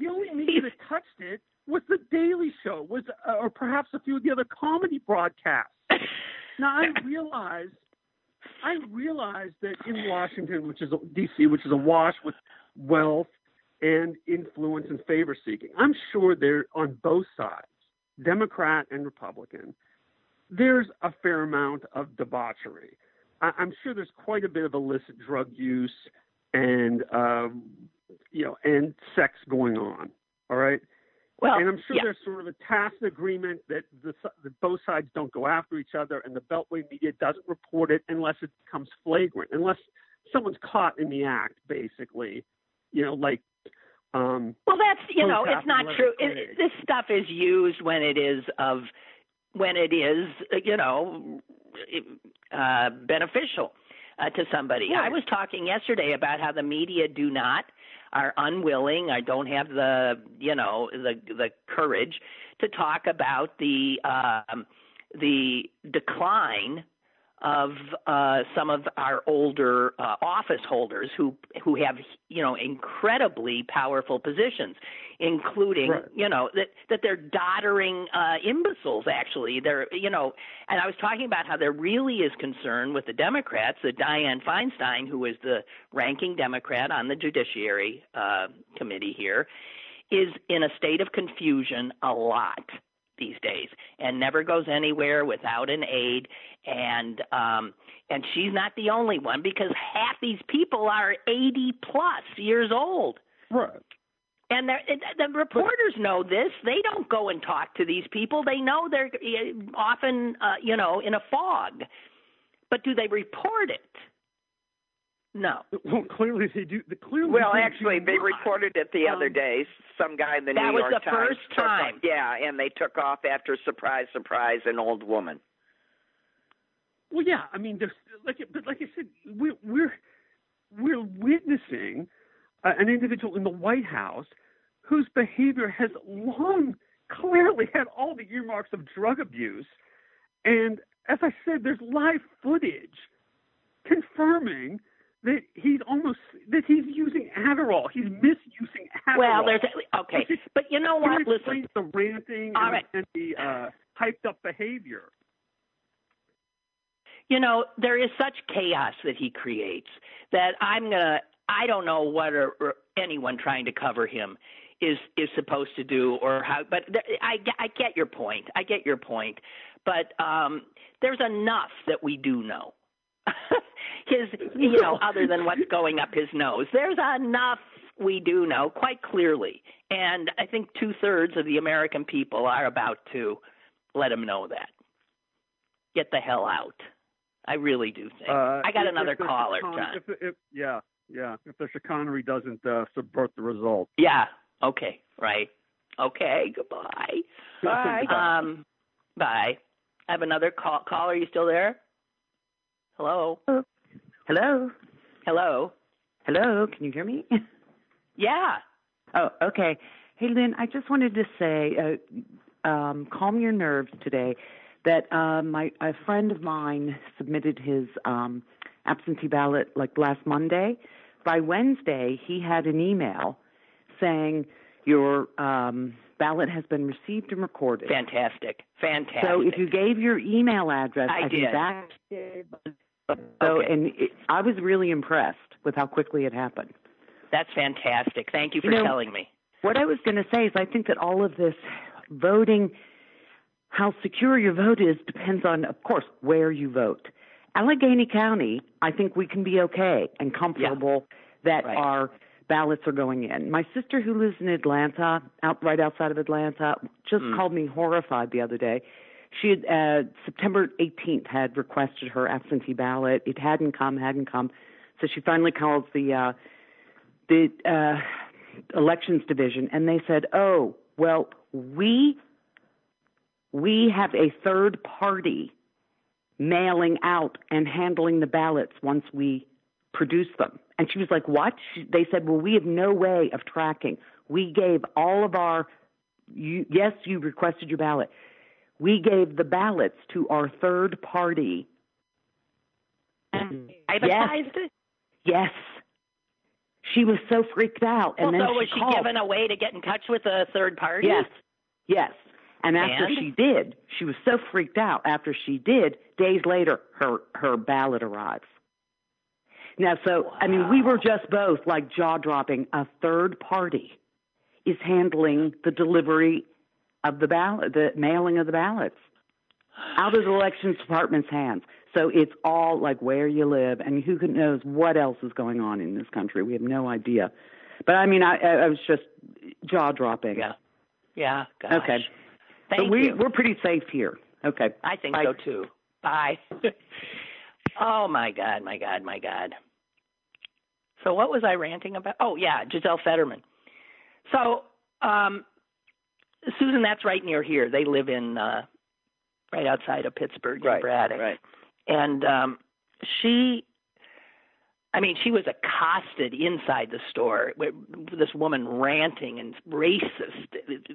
Speaker 4: The only media (laughs) that touched it was the Daily Show, was uh, or perhaps a few of the other comedy broadcasts. Now I realize, I realize that in Washington, which is D.C., which is awash with wealth and influence and favor seeking, I'm sure they're on both sides, Democrat and Republican. There's a fair amount of debauchery. I, I'm sure there's quite a bit of illicit drug use and um, you know and sex going on. All right.
Speaker 2: Well,
Speaker 4: and I'm sure
Speaker 2: yeah.
Speaker 4: there's sort of a tacit agreement that the that both sides don't go after each other, and the Beltway media doesn't report it unless it becomes flagrant, unless someone's caught in the act, basically. You know, like. Um,
Speaker 2: Well, that's you know, it's not true. It, this stuff is used when it is of when it is uh, you know uh, beneficial uh, to somebody. I was talking yesterday about how the media do not are unwilling. I don't have the you know the the courage to talk about the um, the decline of uh, some of our older uh, office holders who who have you know incredibly powerful positions, including
Speaker 4: Right.
Speaker 2: you know that that they're doddering uh, imbeciles. Actually, they're you know, and I was talking about how there really is concern with the Democrats that Dianne Feinstein, who is the ranking Democrat on the Judiciary uh, Committee here, is in a state of confusion a lot these days and never goes anywhere without an aide. And um and she's not the only one because half these people are 80 plus years old.
Speaker 4: Right.
Speaker 2: and they're, the reporters know this. They don't go and talk to these people. They know they're uh, often uh, you know in a fog. But do they report it no
Speaker 4: Well, clearly they do. The clearly
Speaker 3: Well,
Speaker 4: they
Speaker 3: actually, they
Speaker 4: not.
Speaker 3: reported it the other
Speaker 4: Um,
Speaker 3: day. Some guy in the
Speaker 2: that
Speaker 3: New
Speaker 2: was
Speaker 3: York
Speaker 2: the
Speaker 3: Times
Speaker 2: first
Speaker 3: took off-
Speaker 2: time.
Speaker 3: yeah, and they took off after surprise, surprise, an old woman.
Speaker 4: Well, yeah. I mean, there's like, but like I said, we're we're we're witnessing uh, an individual in the White House whose behavior has long clearly had all the earmarks of drug abuse, and as I said, there's live footage confirming that he's almost that he's using Adderall. He's misusing Adderall.
Speaker 2: well there's okay but you know what listen
Speaker 4: the ranting and,
Speaker 2: right.
Speaker 4: and the uh, hyped up behavior.
Speaker 2: you know there is such chaos that he creates that i'm to i don't know what or, or anyone trying to cover him is is supposed to do or how but th- i i get your point i get your point but um there's enough that we do know (laughs) his you know other than what's going up his nose there's enough we do know quite clearly and i think two thirds of the american people are about to let him know that get the hell out I really do think.
Speaker 4: Uh,
Speaker 2: I got
Speaker 4: if-
Speaker 2: another
Speaker 4: if the
Speaker 2: caller,
Speaker 4: chicane-
Speaker 2: John.
Speaker 4: If, if, yeah, yeah. If the chicanery doesn't uh, subvert the result.
Speaker 2: Yeah, Okay, right. Okay, goodbye. (laughs)
Speaker 3: Bye.
Speaker 2: Um, bye. I have another call. Call, are you still there? Hello.
Speaker 5: Hello.
Speaker 2: Hello.
Speaker 5: Hello. Can you hear me? (laughs)
Speaker 2: Yeah.
Speaker 5: oh, okay. Hey, Lynn, I just wanted to say, uh, um, calm your nerves today. That uh, my a friend of mine submitted his um, absentee ballot like last Monday. By Wednesday, he had an email saying your um, ballot has been received and recorded.
Speaker 2: Fantastic. Fantastic.
Speaker 5: So if you gave your email address,
Speaker 2: I
Speaker 5: I,
Speaker 2: did.
Speaker 5: think that. So
Speaker 2: Okay.
Speaker 5: and it, I was really impressed with how quickly it happened.
Speaker 2: That's fantastic. Thank you for
Speaker 5: You know-
Speaker 2: telling me.
Speaker 5: What I was going to say is I think that all of this voting, how secure your vote is, depends on, of course, where you vote. Allegheny County, I think we can be okay and comfortable that
Speaker 2: Right.
Speaker 5: our ballots are going in. My sister, who lives in Atlanta, out right outside of Atlanta, just
Speaker 2: Mm.
Speaker 5: called me horrified the other day. She had uh, September 18th had requested her absentee ballot. It hadn't come, hadn't come, so she finally calls the uh, the uh, elections division, and they said, "Oh, well, we we have a third party mailing out and handling the ballots once we produce them." And she was like, "What?" She, they said, "Well, we have no way of tracking. We gave all of our you, yes, you requested your ballot. We gave the ballots to our third party." And
Speaker 2: Privatized it?
Speaker 5: Yes. She was so freaked out. And
Speaker 2: well,
Speaker 5: then
Speaker 2: so was she
Speaker 5: called.
Speaker 2: given a way to get in touch with a third party?
Speaker 5: Yes. Yes. And after
Speaker 2: And?
Speaker 5: she did, she was so freaked out. After she did, days later, her her ballot arrives. Now, so I mean, we were just both like jaw dropping. A third party is handling the delivery of the ballot, the mailing of the ballots, out of the elections department's hands. So it's all like where you live, and who knows what else is going on in this country. We have no idea. But I mean, I, I was just jaw dropping.
Speaker 2: Yeah. Yeah. Gosh.
Speaker 5: Okay.
Speaker 2: Thank
Speaker 5: so we
Speaker 2: you.
Speaker 5: we're pretty safe here. Okay.
Speaker 2: I think
Speaker 5: Bye.
Speaker 2: so too. Bye. (laughs) oh my God, my God, my God. So what was I ranting about? Oh yeah, Giselle Fetterman. So um Susan, that's right near here. They live in uh right outside of Pittsburgh, in
Speaker 3: Right,
Speaker 2: Braddock.
Speaker 3: right.
Speaker 2: And um she I mean, she was accosted inside the store. with This woman ranting and racist,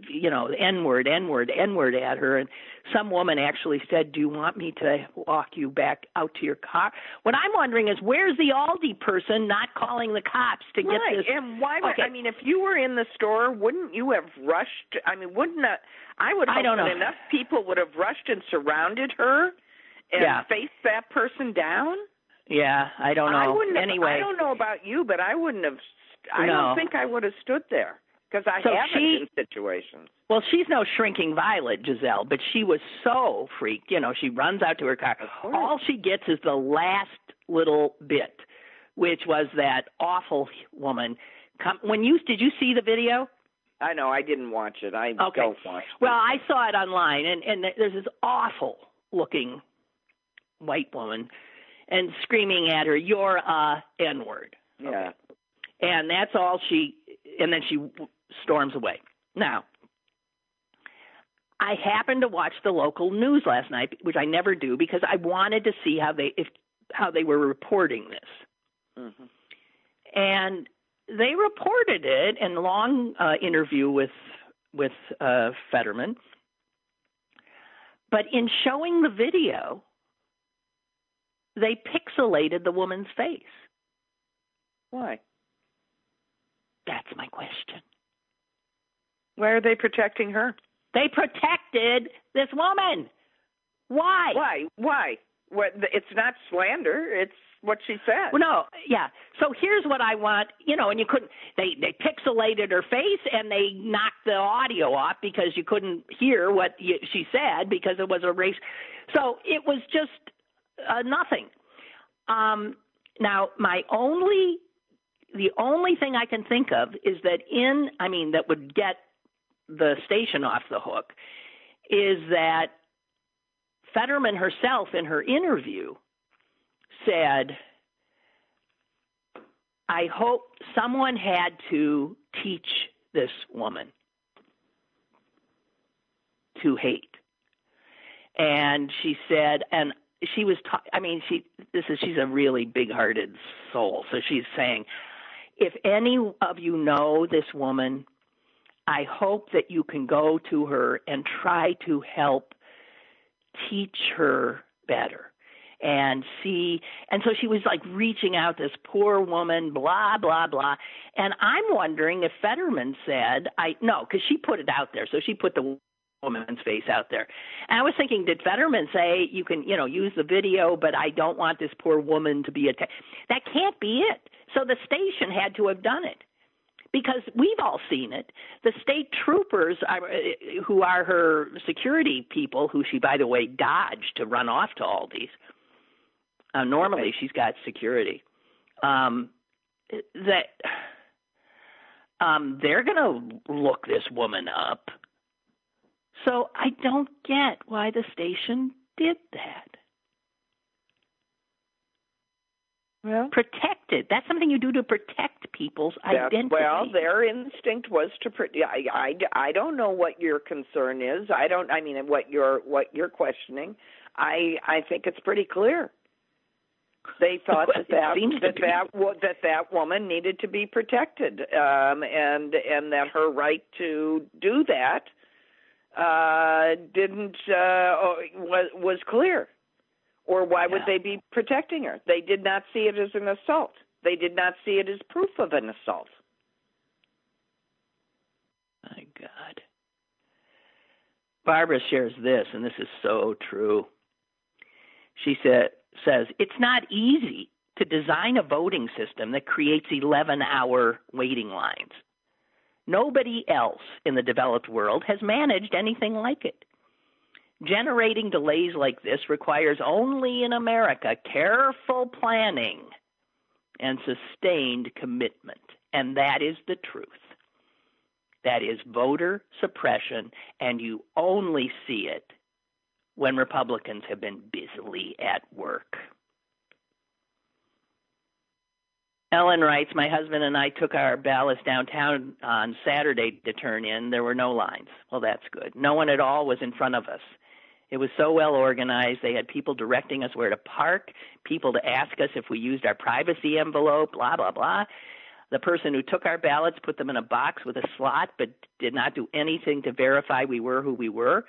Speaker 2: you know, N word, N word, N word at her. And some woman actually said, "Do you want me to walk you back out to your car?" What I'm wondering is, where's the Aldi person not calling the cops to get
Speaker 3: right.
Speaker 2: this?
Speaker 3: And why would
Speaker 2: Okay.
Speaker 3: I mean if you were in the store, wouldn't you have rushed I mean, wouldn't a, I would
Speaker 2: I
Speaker 3: hope
Speaker 2: don't
Speaker 3: that
Speaker 2: know.
Speaker 3: enough people would have rushed and surrounded her and
Speaker 2: Yeah.
Speaker 3: faced that person down?
Speaker 2: Yeah, I don't know.
Speaker 3: I wouldn't have,
Speaker 2: anyway,
Speaker 3: I don't know about you, but I wouldn't have I
Speaker 2: No.
Speaker 3: don't think I would have stood there because I
Speaker 2: So
Speaker 3: haven't
Speaker 2: she-
Speaker 3: in situations.
Speaker 2: Well, she's no shrinking violet, Giselle, but she was so freaked. You know, she runs out to her car. All she gets is the last little bit, which was that awful woman. Come, when you did you see the video?
Speaker 3: I know I didn't watch it. I
Speaker 2: Okay.
Speaker 3: don't watch it.
Speaker 2: Well, I saw it online, and and there's this awful looking white woman, and screaming at her, "You're a N word."
Speaker 3: yeah.
Speaker 2: and that's all she and then she storms away now i happened to watch the local news last night which i never do because i wanted to see how they if how they were reporting this
Speaker 3: hmm
Speaker 2: and they reported it in a long uh, interview with with uh, Fetterman. But in showing the video, they pixelated the woman's face.
Speaker 3: Why?
Speaker 2: That's my question.
Speaker 3: Why are they protecting her?
Speaker 2: They protected this woman. Why?
Speaker 3: Why? Why? What? It's not slander. It's what she said.
Speaker 2: Well, no, yeah. So here's what I want, you know, and you couldn't. They they pixelated her face and they knocked the audio off because you couldn't hear what y she said because it was a race. So it was just uh, nothing. Um, now my only, the only thing I can think of is that in, I mean, that would get the station off the hook, is that Fetterman herself in her interview said, I hope someone had to teach this woman to hate. And she said, and she was, ta- I mean, she, this is, she's a really big hearted soul. So she's saying, if any of you know this woman, I hope that you can go to her and try to help teach her better and see and so she was like reaching out this poor woman blah blah blah and i'm wondering if fetterman said i no because she put it out there so she put the woman's face out there and i was thinking did fetterman say you can you know use the video but i don't want this poor woman to be attacked that can't be it so the station had to have done it because we've all seen it. The state troopers, are, who are her security people, who she, by the way, dodged to run off to all these, uh, normally, she's got security. Um, that um, they're going to look this woman up. So I don't get why the station did that.
Speaker 3: Well,
Speaker 2: protected. That's something you do to protect people's identity.
Speaker 3: Well, their instinct was to. I, I, I don't know what your concern is. I don't. I mean, what you're what you're questioning. I I think it's pretty clear. They (laughs) thought that that that, that that that woman needed to be protected, um, and and that her right to do that uh, didn't uh, was was clear. Or why
Speaker 2: yeah.
Speaker 3: would they be protecting her? They did not see it as an assault. They did not see it as proof of an assault.
Speaker 2: My God. Barbara shares this, and this is so true. She said, says it's not easy to design a voting system that creates 11 hour waiting lines. Nobody else in the developed world has managed anything like it. Generating delays like this requires only in America careful planning and sustained commitment. And that is the truth. That is voter suppression, and you only see it when Republicans have been busily at work. Ellen writes, My husband and I took our ballots downtown on Saturday to turn in. There were no lines. Well, that's good. No one at all was in front of us. It was so well organized. They had people directing us where to park, people to ask us if we used our privacy envelope, blah, blah, blah. The person who took our ballots put them in a box with a slot, but did not do anything to verify we were who we were.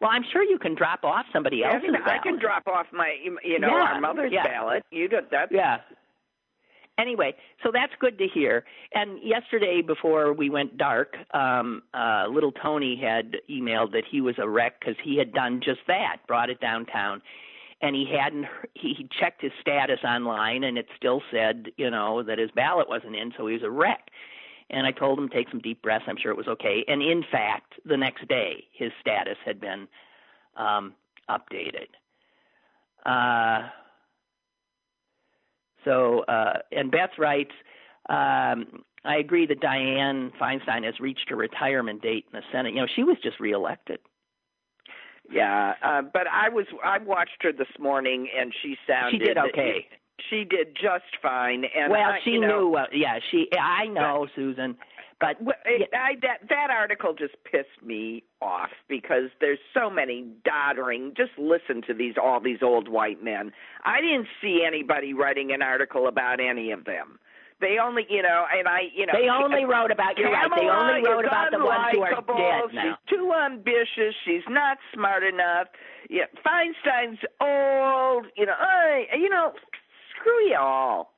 Speaker 2: Well, I'm sure you can drop off somebody else's
Speaker 3: I can,
Speaker 2: ballot.
Speaker 3: I can drop off my, you know,
Speaker 2: yeah,
Speaker 3: our mother's
Speaker 2: yeah.
Speaker 3: ballot. You do that.
Speaker 2: Yeah. Anyway, so that's good to hear. And yesterday, before we went dark, um, uh, little Tony had emailed that he was a wreck because he had done just that, brought it downtown, and he hadn't. He, he checked his status online, and it still said, you know, that his ballot wasn't in, so he was a wreck. And I told him take some deep breaths. I'm sure it was okay. And in fact, the next day, his status had been um, updated. Uh, so, uh, and Beth writes, um, I agree that Dianne Feinstein has reached her retirement date in the Senate. You know, she was just reelected.
Speaker 3: Yeah, uh, but I was I watched her this morning, and she sounded
Speaker 2: She did okay.
Speaker 3: She did just fine, and
Speaker 2: well,
Speaker 3: I,
Speaker 2: she
Speaker 3: you know,
Speaker 2: knew. Uh, yeah, she. I know, Susan. But
Speaker 3: it, I, that that article just pissed me off because there's so many doddering. Just listen to these all these old white men. I didn't see anybody writing an article about any of them. They only, you know, and I, you know,
Speaker 2: they only wrote about. You're right. They only wrote about the ones who are dead now.
Speaker 3: She's too ambitious. She's not smart enough. Yeah, Feinstein's old. You know, I, you know, screw you all.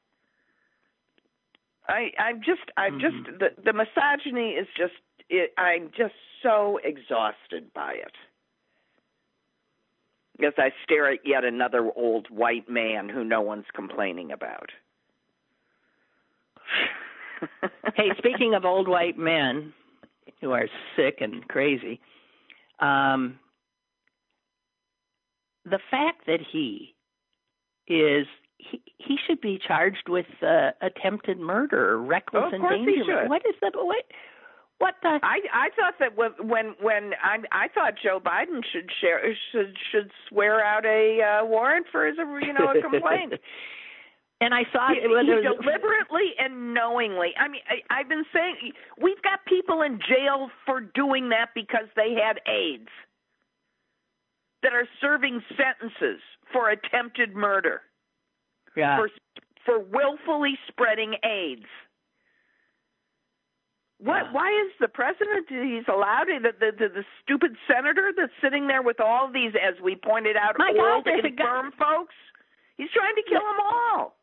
Speaker 3: I I'm just I'm
Speaker 2: Mm-hmm.
Speaker 3: just the the misogyny is just it, I'm just so exhausted by it. As I stare at yet another old white man who no one's complaining about. (laughs)
Speaker 2: hey, speaking of old white men who are sick and crazy, um, the fact that he is he, he should be charged with uh, attempted murder, reckless
Speaker 3: Of course he
Speaker 2: endangerment.
Speaker 3: should.
Speaker 2: What is the what? What the?
Speaker 3: I I thought that when when when I I thought Joe Biden should share should should swear out a uh, warrant for his you know a complaint. (laughs)
Speaker 2: And I saw
Speaker 3: he,
Speaker 2: it
Speaker 3: he deliberately and knowingly. I mean, I, I've been saying we've got people in jail for doing that because they had AIDS that are serving sentences for attempted murder.
Speaker 2: Yeah.
Speaker 3: For for willfully spreading AIDS. What?
Speaker 2: Yeah.
Speaker 3: Why is the president? He's allowed the, the the the stupid senator that's sitting there with all these, as we pointed out,
Speaker 2: My God,
Speaker 3: old infirm folks. He's trying to kill them all.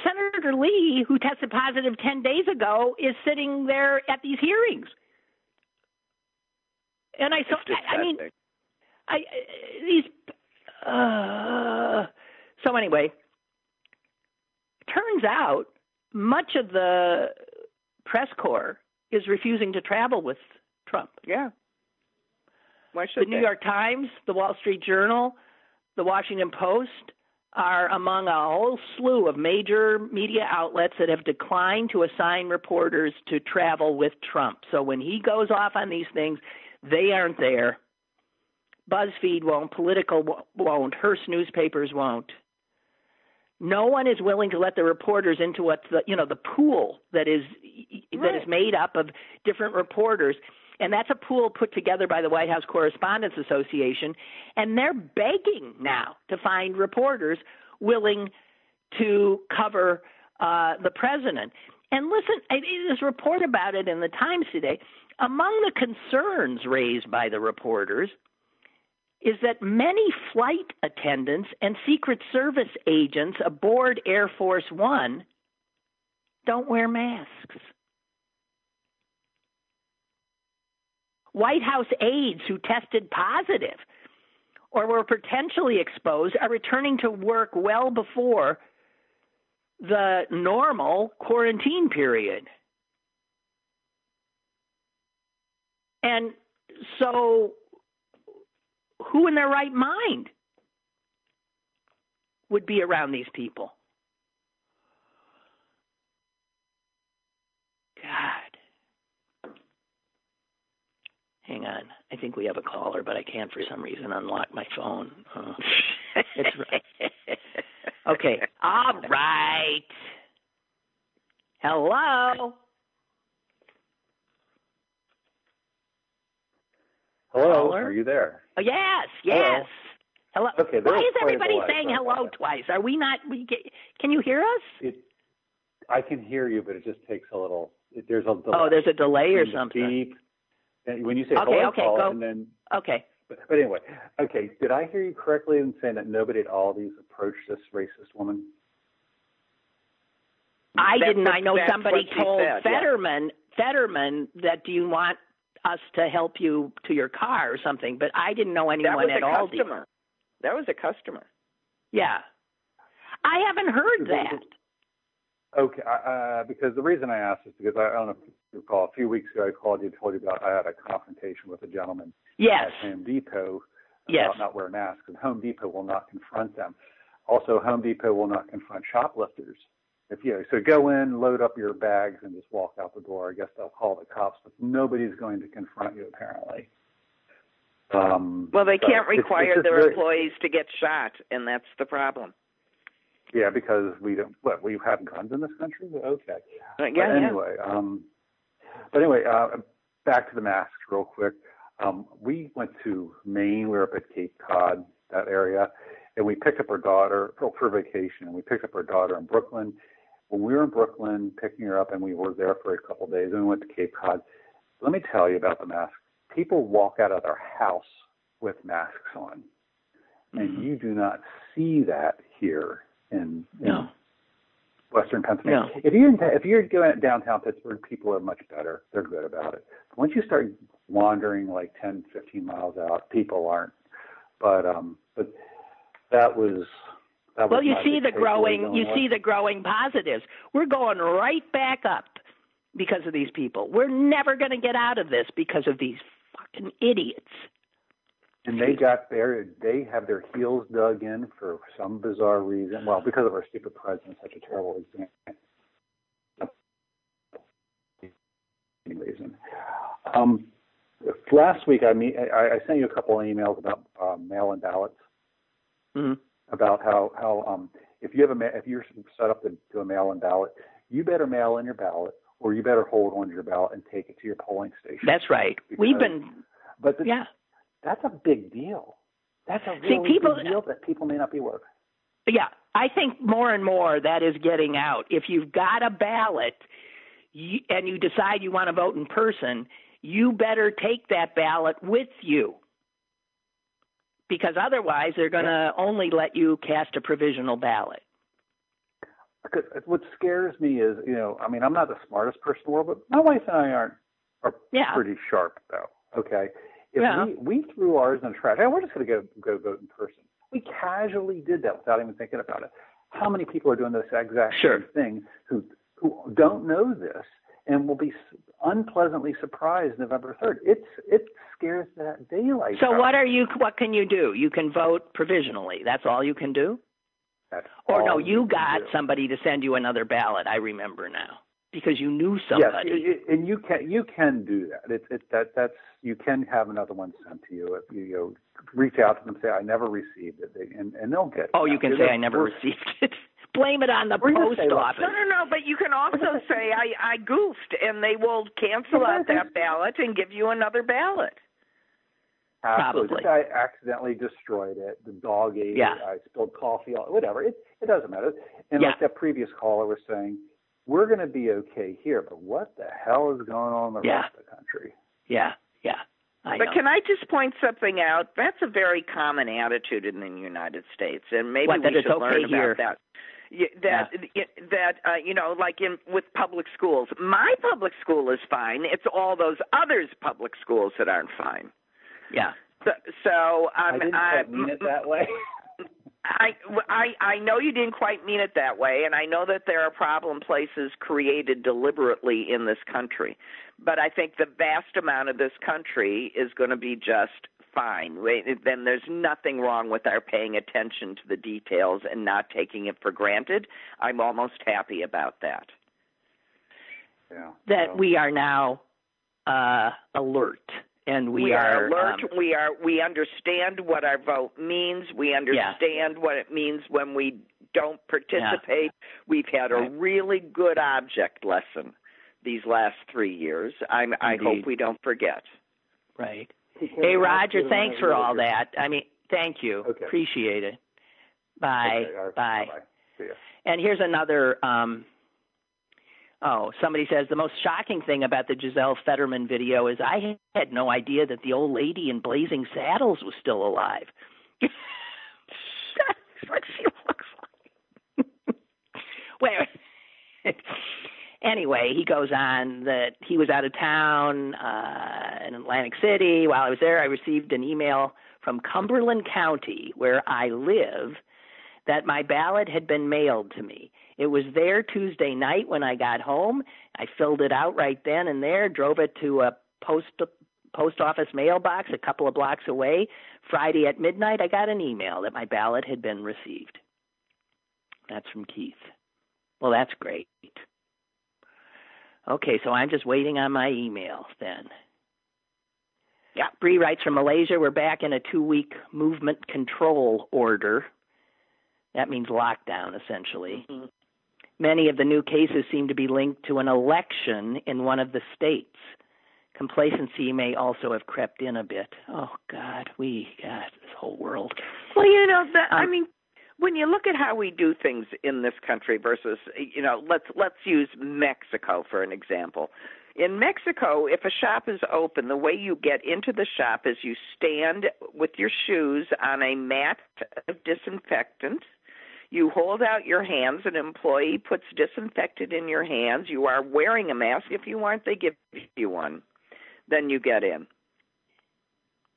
Speaker 2: Senator Lee, who tested positive 10 days ago, is sitting there at these hearings. And I saw, I, I mean, I, these, uh, so anyway, turns out much of the press corps is refusing to travel with Trump.
Speaker 3: Yeah. Why should
Speaker 2: the New
Speaker 3: they?
Speaker 2: York Times, the Wall Street Journal, the Washington Post are among a whole slew of major media outlets that have declined to assign reporters to travel with Trump. So when he goes off on these things, they aren't there. BuzzFeed won't, Politico won't, Hearst newspapers won't. No one is willing to let the reporters into what the you know the pool that is that is made up of different reporters and that's a pool put together by the White House Correspondents Association, and they're begging now to find reporters willing to cover uh, the president. And listen, there's a report about it in the Times today. Among the concerns raised by the reporters is that many flight attendants and Secret Service agents aboard Air Force One don't wear masks. White House aides who tested positive or were potentially exposed are returning to work well before the normal quarantine period. And so, who in their right mind would be around these people? God. Hang on. I think we have a caller, but I can't for some reason unlock my phone. Oh. It's (laughs) okay. All right. Hello.
Speaker 6: Hello.
Speaker 2: Caller?
Speaker 6: Are you there?
Speaker 2: Oh, yes, yes. Hello.
Speaker 6: Okay,
Speaker 2: Why is everybody saying hello
Speaker 6: that.
Speaker 2: twice? Are we not? We get, can you hear us?
Speaker 6: It, I can hear you, but it just takes a little. It, there's a delay.
Speaker 2: Oh, there's a delay or something.
Speaker 6: Beep, and when you say
Speaker 2: Okay,
Speaker 6: hello,
Speaker 2: okay,
Speaker 6: call,
Speaker 2: go.
Speaker 6: and then.
Speaker 2: Okay.
Speaker 6: But, but anyway, okay. Did I hear you correctly in saying that nobody at all these approached this racist woman?
Speaker 2: I
Speaker 3: That's
Speaker 2: didn't.
Speaker 3: what-
Speaker 2: I know somebody told
Speaker 3: said, yeah.
Speaker 2: Fetterman, Fetterman, that do you want us to help you to your car or something? But I didn't know anyone at all.
Speaker 3: that
Speaker 2: anyone
Speaker 3: was
Speaker 2: at
Speaker 3: a
Speaker 2: all.
Speaker 3: customer. That was a customer.
Speaker 2: Yeah. I haven't heard that.
Speaker 6: Okay, uh, because the reason I asked is because I, I don't know if you recall, a few weeks ago I called you and told you about I had a confrontation with a gentleman
Speaker 2: Yes.
Speaker 6: at Home Depot
Speaker 2: Yes.
Speaker 6: about not wearing masks, and Home Depot will not confront them. Also, Home Depot will not confront shoplifters. If you so go in, load up your bags, and just walk out the door. I guess they'll call the cops, but nobody's going to confront you apparently. Um,
Speaker 3: Well, they
Speaker 6: so
Speaker 3: can't
Speaker 6: it's- it's
Speaker 3: require their
Speaker 6: very-
Speaker 3: employees to get shot, and that's the problem.
Speaker 6: Yeah, because we don't. What we have guns in this country? Okay.
Speaker 3: Uh,
Speaker 6: But
Speaker 3: yeah, yeah.
Speaker 6: anyway, um, but anyway, uh, back to the masks real quick. Um, we went to Maine. We were up at Cape Cod, that area, and we picked up our daughter for, for vacation. And we picked up our daughter in Brooklyn. When we were in Brooklyn, picking her up, and we were there for a couple of days, and we went to Cape Cod. Let me tell you about the mask. People walk out of their house with masks on, and
Speaker 2: Mhm.
Speaker 6: you do not see that here in, in
Speaker 2: No.
Speaker 6: Western Pennsylvania.
Speaker 2: No.
Speaker 6: If you're in, if you're going downtown Pittsburgh, people are much better. They're good about it. Once you start wandering like 10, 15 miles out, people aren't. But um, but that was
Speaker 2: Well, you see the growing you see the growing positives. We're going right back up because of these people. We're never going to get out of this because of these fucking idiots.
Speaker 6: and they got their they have their heels dug in for some bizarre reason. Well, because of our stupid president, such a terrible example. Reason. Um, last week, I, mean, I, I sent you a couple of emails about uh, mail-in ballots.
Speaker 2: Mhm.
Speaker 6: About how how um, if you have a if you're set up to do a mail-in ballot, you better mail in your ballot, or you better hold on to your ballot and take it to your polling station.
Speaker 2: That's right.
Speaker 6: Because,
Speaker 2: We've been,
Speaker 6: but the,
Speaker 2: yeah,
Speaker 6: that's a big deal. That's a
Speaker 2: See, people-
Speaker 6: big deal that people may not be aware.
Speaker 2: yeah. I think more and more that is getting out. If you've got a ballot you, and you decide you want to vote in person, you better take that ballot with you. Because otherwise, they're going to only let you cast a provisional ballot.
Speaker 6: Because what scares me is, you know, I mean, I'm not the smartest person in the world, but my wife and I aren't are
Speaker 2: Yeah.
Speaker 6: pretty sharp though. Okay, if
Speaker 2: Yeah.
Speaker 6: we we threw ours in the trash, hey, we're just going to go go vote in person. We casually did that without even thinking about it. How many people are doing this exact
Speaker 2: Sure.
Speaker 6: same thing who who don't know this and will be unpleasantly surprised November 3rd? It's it scares the daylight.
Speaker 2: So
Speaker 6: out
Speaker 2: what are you? What can you do? You can vote provisionally. That's all you can do.
Speaker 6: That's
Speaker 2: Or no, you got somebody to send you another ballot. I remember now because you knew
Speaker 6: Yes,
Speaker 2: somebody.
Speaker 6: y- y- and you can you can do that. It, it that that's you can have another one sent to you if you, you know, reach out to them say I never received it, they, and and they'll get. it.
Speaker 2: oh, you can say I never received it. (laughs) Blame it on the
Speaker 6: We're
Speaker 2: post office.
Speaker 3: No, no, no. But you can also (laughs) say I I goofed, and they will cancel out that (laughs) ballot and give you another ballot.
Speaker 6: Absolutely.
Speaker 2: Probably.
Speaker 6: This guy accidentally destroyed it. The dog ate
Speaker 2: Yeah.
Speaker 6: it. I spilled coffee. all Whatever. It it doesn't matter. And
Speaker 2: Yeah.
Speaker 6: like that previous caller was saying, we're going to be okay here, but what the hell is going on in the
Speaker 2: Yeah.
Speaker 6: rest of the country?
Speaker 2: Yeah, yeah. I
Speaker 3: but
Speaker 2: know.
Speaker 3: can I just point something out? That's a very common attitude in the United States, and maybe
Speaker 2: What,
Speaker 3: we
Speaker 2: that it's
Speaker 3: should
Speaker 2: okay
Speaker 3: learn
Speaker 2: here?
Speaker 3: about that. That that uh, you know, like in with public schools, my public school is fine. It's all those others' public schools that aren't fine.
Speaker 2: yeah.
Speaker 3: So, so um,
Speaker 6: I didn't
Speaker 3: I,
Speaker 6: quite mean it that way. (laughs)
Speaker 3: I, I I know you didn't quite mean it that way, and I know that there are problem places created deliberately in this country, but I think the vast amount of this country is going to be just fine. Then there's nothing wrong with our paying attention to the details and not taking it for granted. I'm almost happy about that.
Speaker 6: yeah.
Speaker 2: That
Speaker 6: so-
Speaker 2: we are now uh alert and we,
Speaker 3: are, alert.
Speaker 2: um,
Speaker 3: we are we understand what our vote means. We understand what it means when we don't participate. We've had a really good object lesson these last three years. I'm, I hope we don't forget.
Speaker 2: right. Hey Roger, thanks for all that. I mean, thank you.
Speaker 6: Okay.
Speaker 2: Appreciate it. Bye.
Speaker 6: Okay, right,
Speaker 2: Bye.
Speaker 6: See ya.
Speaker 2: And here's another. Um, oh, somebody says the most shocking thing about the Giselle Fetterman video is I had no idea that the old lady in Blazing Saddles was still alive. (laughs) That's what she looks like. (laughs) Wait. Anyway, he goes on that he was out of town uh, in Atlantic City. While I was there, I received an email from Cumberland County, where I live, that my ballot had been mailed to me. It was there Tuesday night when I got home. I filled it out right then and there, drove it to a post post office mailbox a couple of blocks away. Friday at midnight, I got an email that my ballot had been received. That's from Keith. Well, that's great. Okay, so I'm just waiting on my email then. Yeah, Bree writes from Malaysia. We're back in a two week movement control order. That means lockdown, essentially.
Speaker 3: Mhm.
Speaker 2: Many of the new cases seem to be linked to an election in one of the states. Complacency may also have crept in a bit. Oh, God, we got this whole world.
Speaker 3: Well, you know that I
Speaker 2: Um,
Speaker 3: mean, when you look at how we do things in this country versus, you know, let's let's use Mexico for an example. In Mexico, if a shop is open, the way you get into the shop is you stand with your shoes on a mat of disinfectant. You hold out your hands. An employee puts disinfectant in your hands. You are wearing a mask. If you aren't, they give you one. Then you get in.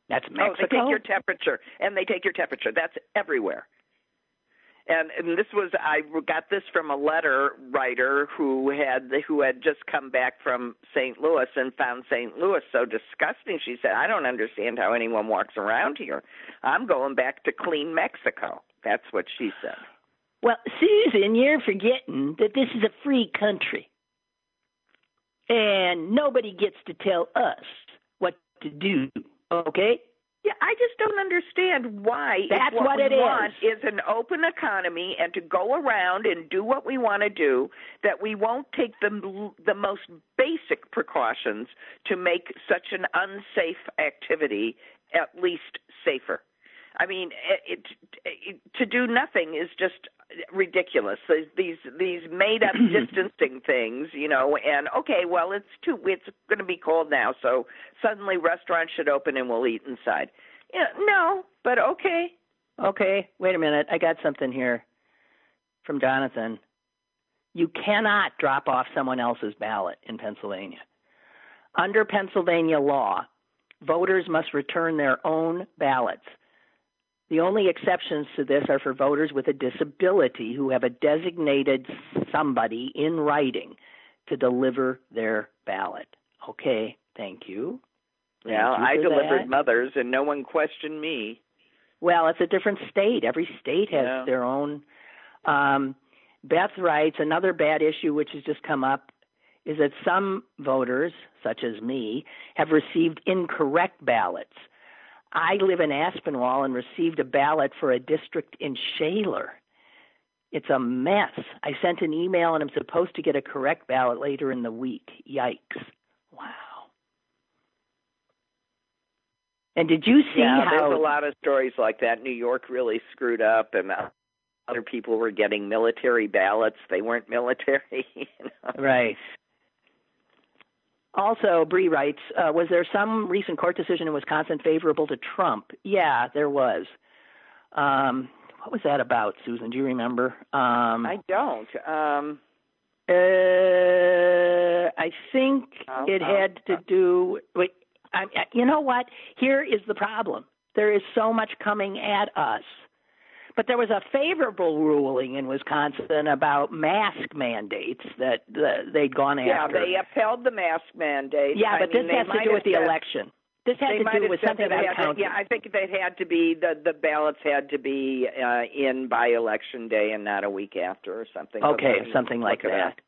Speaker 2: That's Mexico.
Speaker 3: Oh, they take your temperature, and they take your temperature. That's everywhere. And, and this was I got this from a letter writer who had who had just come back from St. Louis and found St. Louis so disgusting. She said, "I don't understand how anyone walks around here. I'm going back to clean Mexico." That's what she said.
Speaker 2: Well, Susan, you're forgetting that this is a free country. And nobody gets to tell us what to do, okay?
Speaker 3: Yeah, I just don't understand why.
Speaker 2: That's
Speaker 3: what,
Speaker 2: what
Speaker 3: we
Speaker 2: it is.
Speaker 3: want is an open economy and to go around and do what we want to do. That we won't take the the most basic precautions to make such an unsafe activity at least safer. I mean, it, it, to do nothing is just ridiculous. These these made up (clears throat) distancing things, you know, and okay, well, it's too it's going to be cold now, so suddenly restaurants should open and we'll eat inside. Yeah, no, but okay.
Speaker 2: Okay, wait a minute. I got something here from Jonathan. You cannot drop off someone else's ballot in Pennsylvania. Under Pennsylvania law, voters must return their own ballots. The only exceptions to this are for voters with a disability who have a designated somebody in writing to deliver their ballot. Okay, thank you. Thank
Speaker 3: yeah,
Speaker 2: you
Speaker 3: I delivered
Speaker 2: that.
Speaker 3: mothers and no one questioned me.
Speaker 2: Well, it's a different state. Every state has
Speaker 3: Yeah.
Speaker 2: their own. Um, Beth writes another bad issue which has just come up is that some voters, such as me, have received incorrect ballots. I live in Aspinwall and received a ballot for a district in Shaler. It's a mess. I sent an email and I'm supposed to get a correct ballot later in the week. Yikes. Wow. And did you see
Speaker 3: yeah,
Speaker 2: how
Speaker 3: there's a lot of stories like that. New York really screwed up, and other people were getting military ballots. They weren't military. (laughs) You know?
Speaker 2: Right. Also, Bree writes, uh, was there some recent court decision in Wisconsin favorable to Trump? Yeah, there was. Um, what was that about, Susan? Do you remember? Um,
Speaker 3: I don't. Um,
Speaker 2: uh, I think
Speaker 3: Oh,
Speaker 2: it
Speaker 3: oh,
Speaker 2: had to do. Wait, I- you know what? Here is the problem. There is so much coming at us. But there was a favorable ruling in Wisconsin about mask mandates that uh, they'd gone after yeah,
Speaker 3: they upheld the mask mandate.
Speaker 2: Yeah,
Speaker 3: I
Speaker 2: but
Speaker 3: mean,
Speaker 2: this has to do with the
Speaker 3: said-
Speaker 2: election. This had to do with something about
Speaker 3: had
Speaker 2: counting.
Speaker 3: Yeah, I think they had to be the the ballots had to be uh, in by election day and not a week after or something.
Speaker 2: Okay, something like that.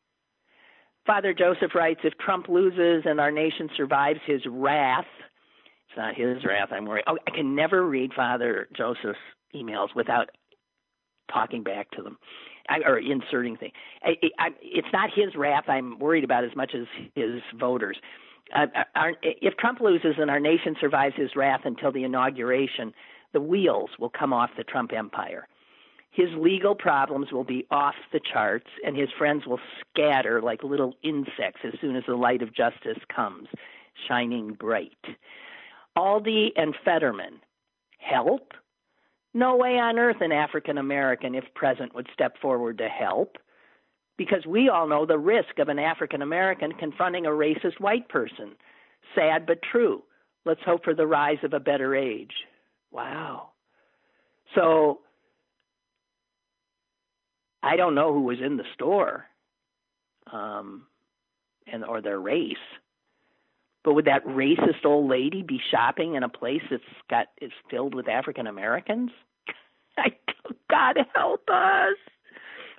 Speaker 2: Father Joseph writes if Trump loses and our nation survives his wrath, it's not his wrath, I'm worried. Oh, I can never read Father Joseph's emails without talking back to them I, or inserting things. I, I, it's not his wrath I'm worried about as much as his voters. Uh, our, if Trump loses and our nation survives his wrath until the inauguration, the wheels will come off the Trump empire. His legal problems will be off the charts, and his friends will scatter like little insects as soon as the light of justice comes, shining bright. Aldi and Fetterman help? No way on earth an African American, if present, would step forward to help, because we all know the risk of an African American confronting a racist white person. Sad but true. Let's hope for the rise of a better age. Wow. So I don't know who was in the store, um, and or their race. But would that racist old lady be shopping in a place that's got is filled with African Americans? (laughs) I, God help us.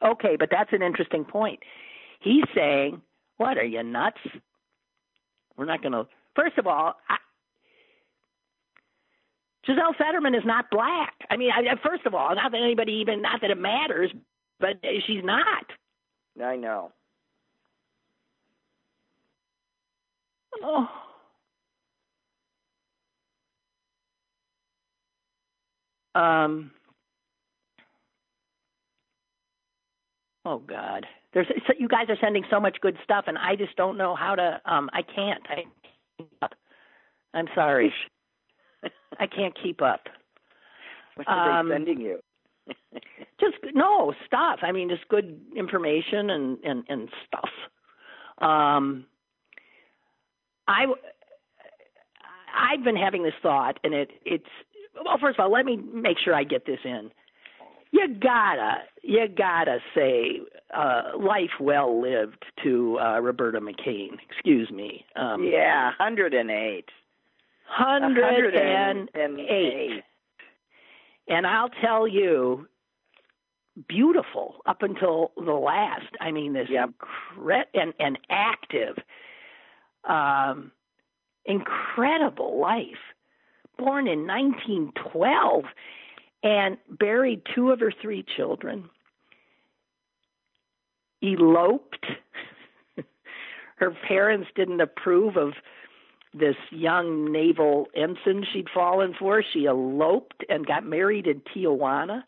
Speaker 2: Okay, but that's an interesting point. He's saying, "What are you nuts? We're not going to." First of all, I, Giselle Fetterman is not black. I mean, I, first of all, not that anybody even, not that it matters, but she's not.
Speaker 3: I know.
Speaker 2: Oh. Um. Oh God, there's so you guys are sending so much good stuff, and I just don't know how to. Um, I can't. I, I'm sorry. I can't keep up.
Speaker 3: What are
Speaker 2: Um,
Speaker 3: they sending you? (laughs)
Speaker 2: just no stuff. I mean, just good information and and and stuff. Um, I I've been having this thought, and it it's well. First of all, let me make sure I get this in. You gotta you gotta say uh, life well lived to uh, Roberta McCain. Excuse me. Um,
Speaker 3: yeah, hundred and eight.
Speaker 2: hundred and eight. And I'll tell you, beautiful up until the last. I mean, this
Speaker 3: Yep.
Speaker 2: incre- and and active, um, incredible life. born in 1912 and buried two of her three children. Eloped. (laughs) her parents didn't approve of this young naval ensign she'd fallen for. She eloped and got married in Tijuana.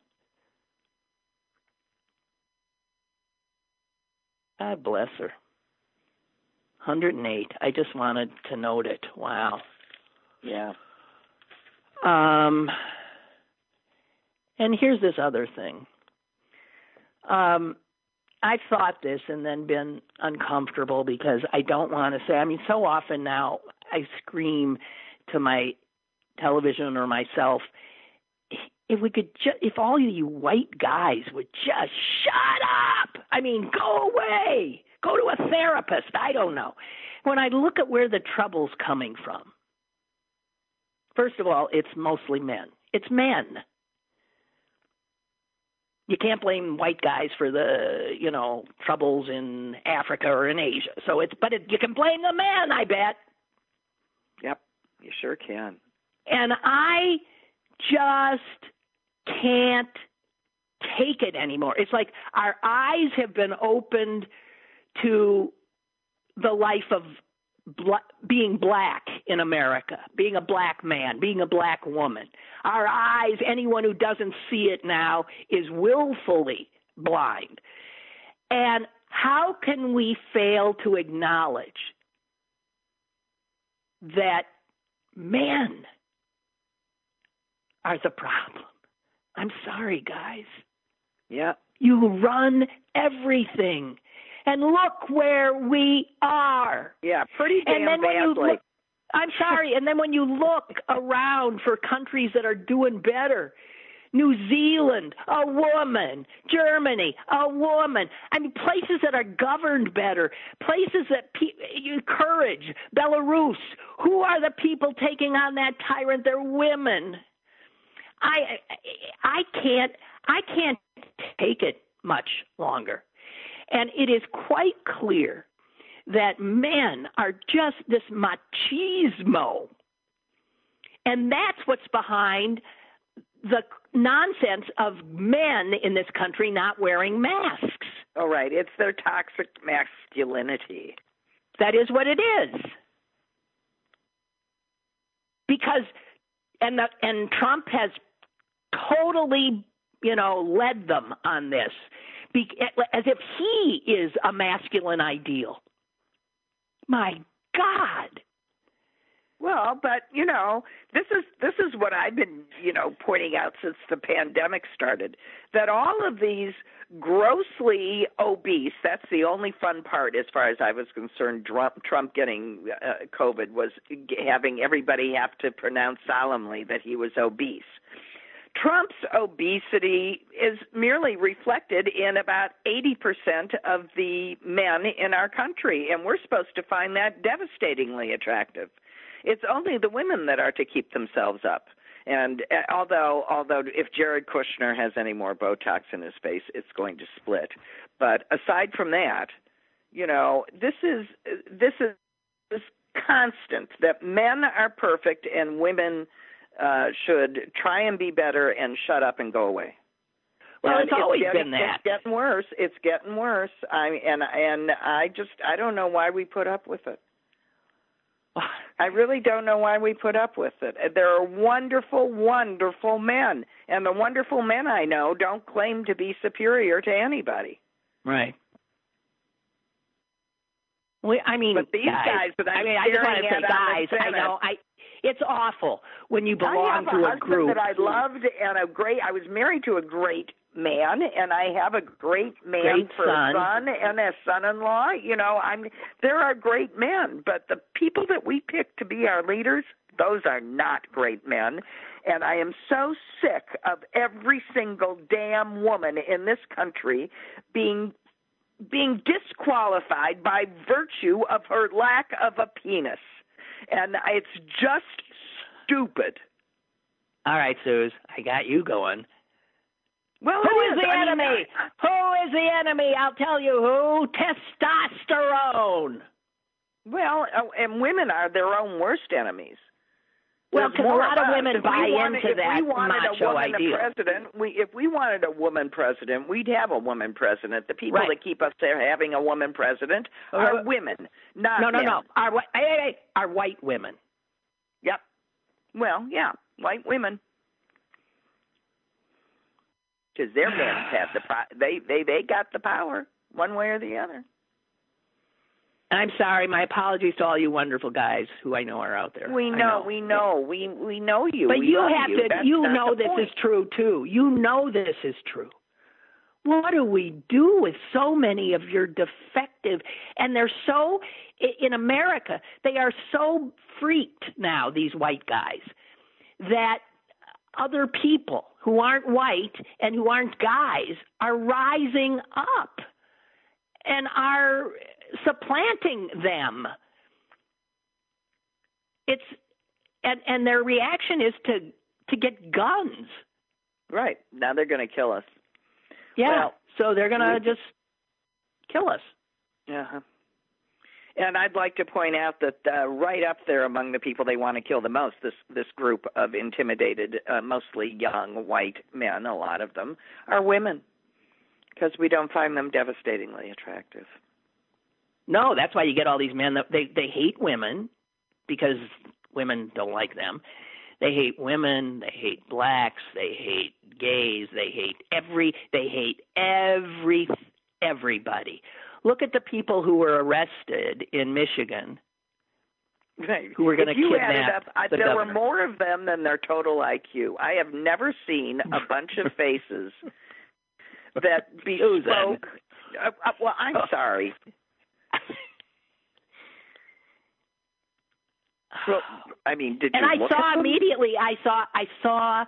Speaker 2: God bless her. 108. I just wanted to note it. Wow.
Speaker 3: Yeah.
Speaker 2: Um, and here's this other thing. Um, I've thought this and then been uncomfortable because I don't want to say. I mean, so often now I scream to my television or myself, if we could just, if all of you white guys would just shut up. I mean, go away. Go to a therapist. I don't know. When I look at where the trouble's coming from, first of all, it's mostly men. It's men. You can't blame white guys for the, you know, troubles in Africa or in Asia. So it's, but it, you can blame the men, I bet.
Speaker 3: Yep, you sure can.
Speaker 2: And I just can't take it anymore. It's like our eyes have been opened to the life of being black in America, being a black man, being a black woman. Our eyes, anyone who doesn't see it now, is willfully blind. And how can we fail to acknowledge that men are the problem? I'm sorry, guys.
Speaker 3: Yeah.
Speaker 2: You run everything. And look where we are.
Speaker 3: Yeah, pretty damn
Speaker 2: and then
Speaker 3: badly.
Speaker 2: when you look, I'm sorry. and then when you look around for countries that are doing better, New Zealand, a woman. Germany, a woman. I mean, places that are governed better, places that pe- encourage Belarus. Who are the people taking on that tyrant? They're women. I, I can't, I can't take it much longer. And it is quite clear that men are just this machismo. And that's what's behind the nonsense of men in this country not wearing masks.
Speaker 3: Oh, right. It's their toxic masculinity.
Speaker 2: That is what it is. Because and the, and Trump has totally, you know, led them on this, as if he is a masculine ideal. My God.
Speaker 3: Well, but you know, this is this is what I've been, you know, pointing out since the pandemic started that all of these grossly obese, that's the only fun part as far as I was concerned Trump, Trump getting uh, COVID was having everybody have to pronounce solemnly that he was obese. Trump's obesity is merely reflected in about 80% of the men in our country, and we're supposed to find that devastatingly attractive. It's only the women that are to keep themselves up. And uh, although although if Jared Kushner has any more Botox in his face, it's going to split. But aside from that, you know, this is this is, is constant that men are perfect and women uh, should try and be better and shut up and go away.
Speaker 2: Well,
Speaker 3: and
Speaker 2: it's always
Speaker 3: getting,
Speaker 2: been that.
Speaker 3: It's getting worse. It's getting worse. I and and I just I don't know why we put up with it. I really don't know why we put up with it. There are wonderful, wonderful men, and the wonderful men I know don't claim to be superior to anybody.
Speaker 2: Right. Well, I mean,
Speaker 3: but these
Speaker 2: guys,
Speaker 3: guys that I'm
Speaker 2: I mean, I just want to say,
Speaker 3: staring at on
Speaker 2: guys. I know. I. It's awful when you belong
Speaker 3: I have
Speaker 2: to
Speaker 3: a
Speaker 2: a
Speaker 3: husband
Speaker 2: group
Speaker 3: that I loved and a great. I was married to a great man, and I have a great man
Speaker 2: Great
Speaker 3: for
Speaker 2: son.
Speaker 3: a son and a son-in-law. You know, I'm. There are great men, but the people that we pick to be our leaders, those are not great men. And I am so sick of every single damn woman in this country being being disqualified by virtue of her lack of a penis. And it's just stupid.
Speaker 2: All right, Suze, I got you going.
Speaker 3: Well,
Speaker 2: who is the
Speaker 3: I mean,
Speaker 2: enemy? Who is the enemy? I'll tell you who. Testosterone.
Speaker 3: Well, uh, and women are their own worst enemies.
Speaker 2: Well, because a lot of women buy
Speaker 3: wanted,
Speaker 2: into
Speaker 3: if
Speaker 2: that
Speaker 3: we wanted
Speaker 2: macho
Speaker 3: a woman
Speaker 2: ideal.
Speaker 3: president, we if we wanted a woman president, we'd have a woman president. The people
Speaker 2: Right.
Speaker 3: that keep us there having a woman president are
Speaker 2: Uh,
Speaker 3: women, not
Speaker 2: no, no,
Speaker 3: men.
Speaker 2: no. Our whi- hey, hey, hey, our white women.
Speaker 3: Yep. Well, yeah, white women. Because their men have the po- they they they got the power one way or the other.
Speaker 2: I'm sorry. My apologies to all you wonderful guys who I know are out there.
Speaker 3: We
Speaker 2: I
Speaker 3: know, we know, we we know you.
Speaker 2: But
Speaker 3: we
Speaker 2: you have
Speaker 3: you.
Speaker 2: to.
Speaker 3: That's
Speaker 2: you know this
Speaker 3: point.
Speaker 2: is true too. You know this is true. What do we do with so many of your defective? And they're so in America. They are so freaked now. These white guys that other people who aren't white and who aren't guys are rising up and are supplanting them. It's and and their reaction is to to get guns.
Speaker 3: Right now, they're going to kill us.
Speaker 2: Yeah.
Speaker 3: Well,
Speaker 2: so they're going to just kill us.
Speaker 3: Uh-huh. And I'd like to point out that uh, right up there among the people they want to kill the most, this this group of intimidated, uh, mostly young white men, a lot of them are women, because we don't find them devastatingly attractive.
Speaker 2: No, that's why you get all these men that they they hate women because women don't like them. They hate women, they hate blacks, they hate gays, they hate every they hate every everybody. Look at the people who were arrested in Michigan
Speaker 3: Right.
Speaker 2: who were going to kidnap
Speaker 3: up, I,
Speaker 2: the
Speaker 3: there
Speaker 2: governor.
Speaker 3: were more of them than their total IQ. I have never seen a bunch of faces (laughs) that bespoke. Uh, uh, well, I'm (laughs) sorry. Well, (sighs) I mean, did
Speaker 2: and
Speaker 3: you
Speaker 2: I saw immediately. I saw. I saw.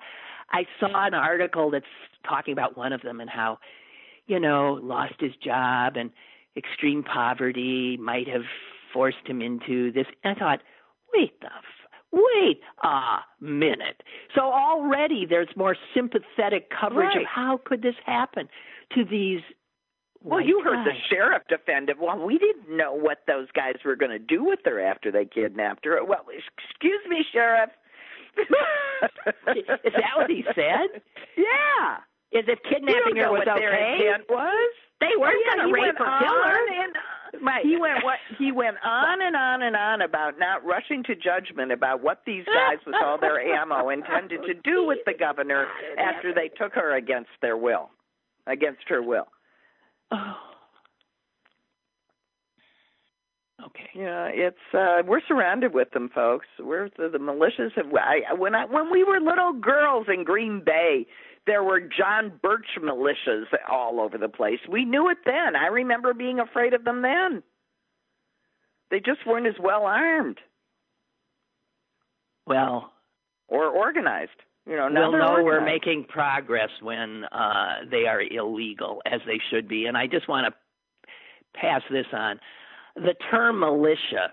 Speaker 2: I saw an article that's talking about one of them and how, you know, lost his job and extreme poverty might have forced him into this. And I thought, wait the. F- Wait a minute. So already there's more sympathetic coverage
Speaker 3: Right.
Speaker 2: of how could this happen to these.
Speaker 3: Well, you heard the sheriff defend it. Well, we didn't know what those guys were going to do with her after they kidnapped her. Well, excuse me, sheriff.
Speaker 2: Is that what he said?
Speaker 3: Yeah.
Speaker 2: Is if kidnapping her was okay?
Speaker 3: was.
Speaker 2: They weren't
Speaker 3: yeah,
Speaker 2: going to rape or kill her.
Speaker 3: And,
Speaker 2: Right.
Speaker 3: He went what he went on and on and on about not rushing to judgment about what these guys with all their ammo intended to do with the governor (laughs) after they took her against their will, against her will.
Speaker 2: Oh. Okay.
Speaker 3: Yeah, it's uh we're surrounded with them, folks. We're the, the militias have. I when I when we were little girls in Green Bay, there were John Birch militias all over the place. We knew it then. I remember being afraid of them then. They just weren't as well armed
Speaker 2: Well,
Speaker 3: or organized. You know, now
Speaker 2: we'll know we're making progress when uh, they are illegal, as they should be. And I just want to pass this on. The term militia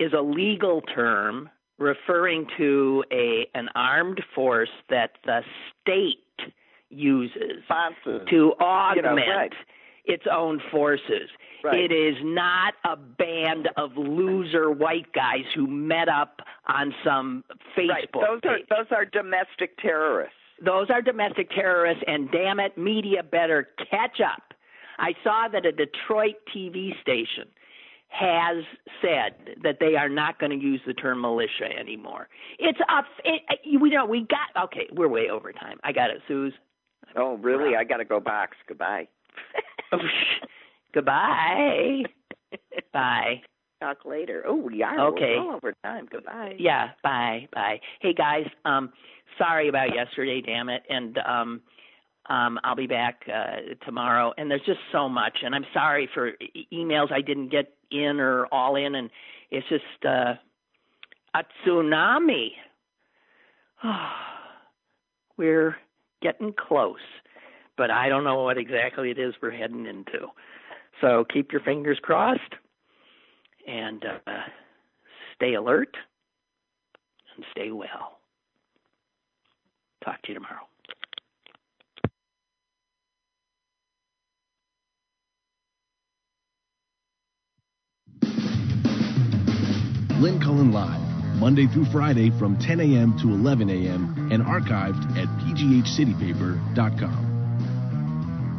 Speaker 2: is a legal term referring to a an armed force that the state uses
Speaker 3: sponsors.
Speaker 2: to augment
Speaker 3: You know, right.
Speaker 2: its own forces.
Speaker 3: Right.
Speaker 2: It is not a band of loser white guys who met up on some Facebook
Speaker 3: right. Those are those are domestic terrorists.
Speaker 2: Those are domestic terrorists, and damn it, media better catch up. I saw that a Detroit TV station has said that they are not going to use the term militia anymore. It's a, it, we know we got okay. We're way over time. I got it, Suze.
Speaker 3: Oh, really? I got to go box. Goodbye. (laughs) (laughs)
Speaker 2: Goodbye. (laughs) Bye.
Speaker 3: Talk later. Oh, are.
Speaker 2: Okay.
Speaker 3: We're well over time. Goodbye.
Speaker 2: Yeah, bye, bye. Hey guys, um sorry about yesterday, damn it. And um um I'll be back uh tomorrow and there's just so much and I'm sorry for e- emails I didn't get in or all in and it's just uh a tsunami. (sighs) We're getting close, but I don't know what exactly it is we're heading into. So keep your fingers crossed and uh, stay alert and stay well. Talk to you tomorrow.
Speaker 1: Lynn Cullen Live Monday through Friday from 10 a.m. to 11 a.m. and archived at pghcitypaper.com.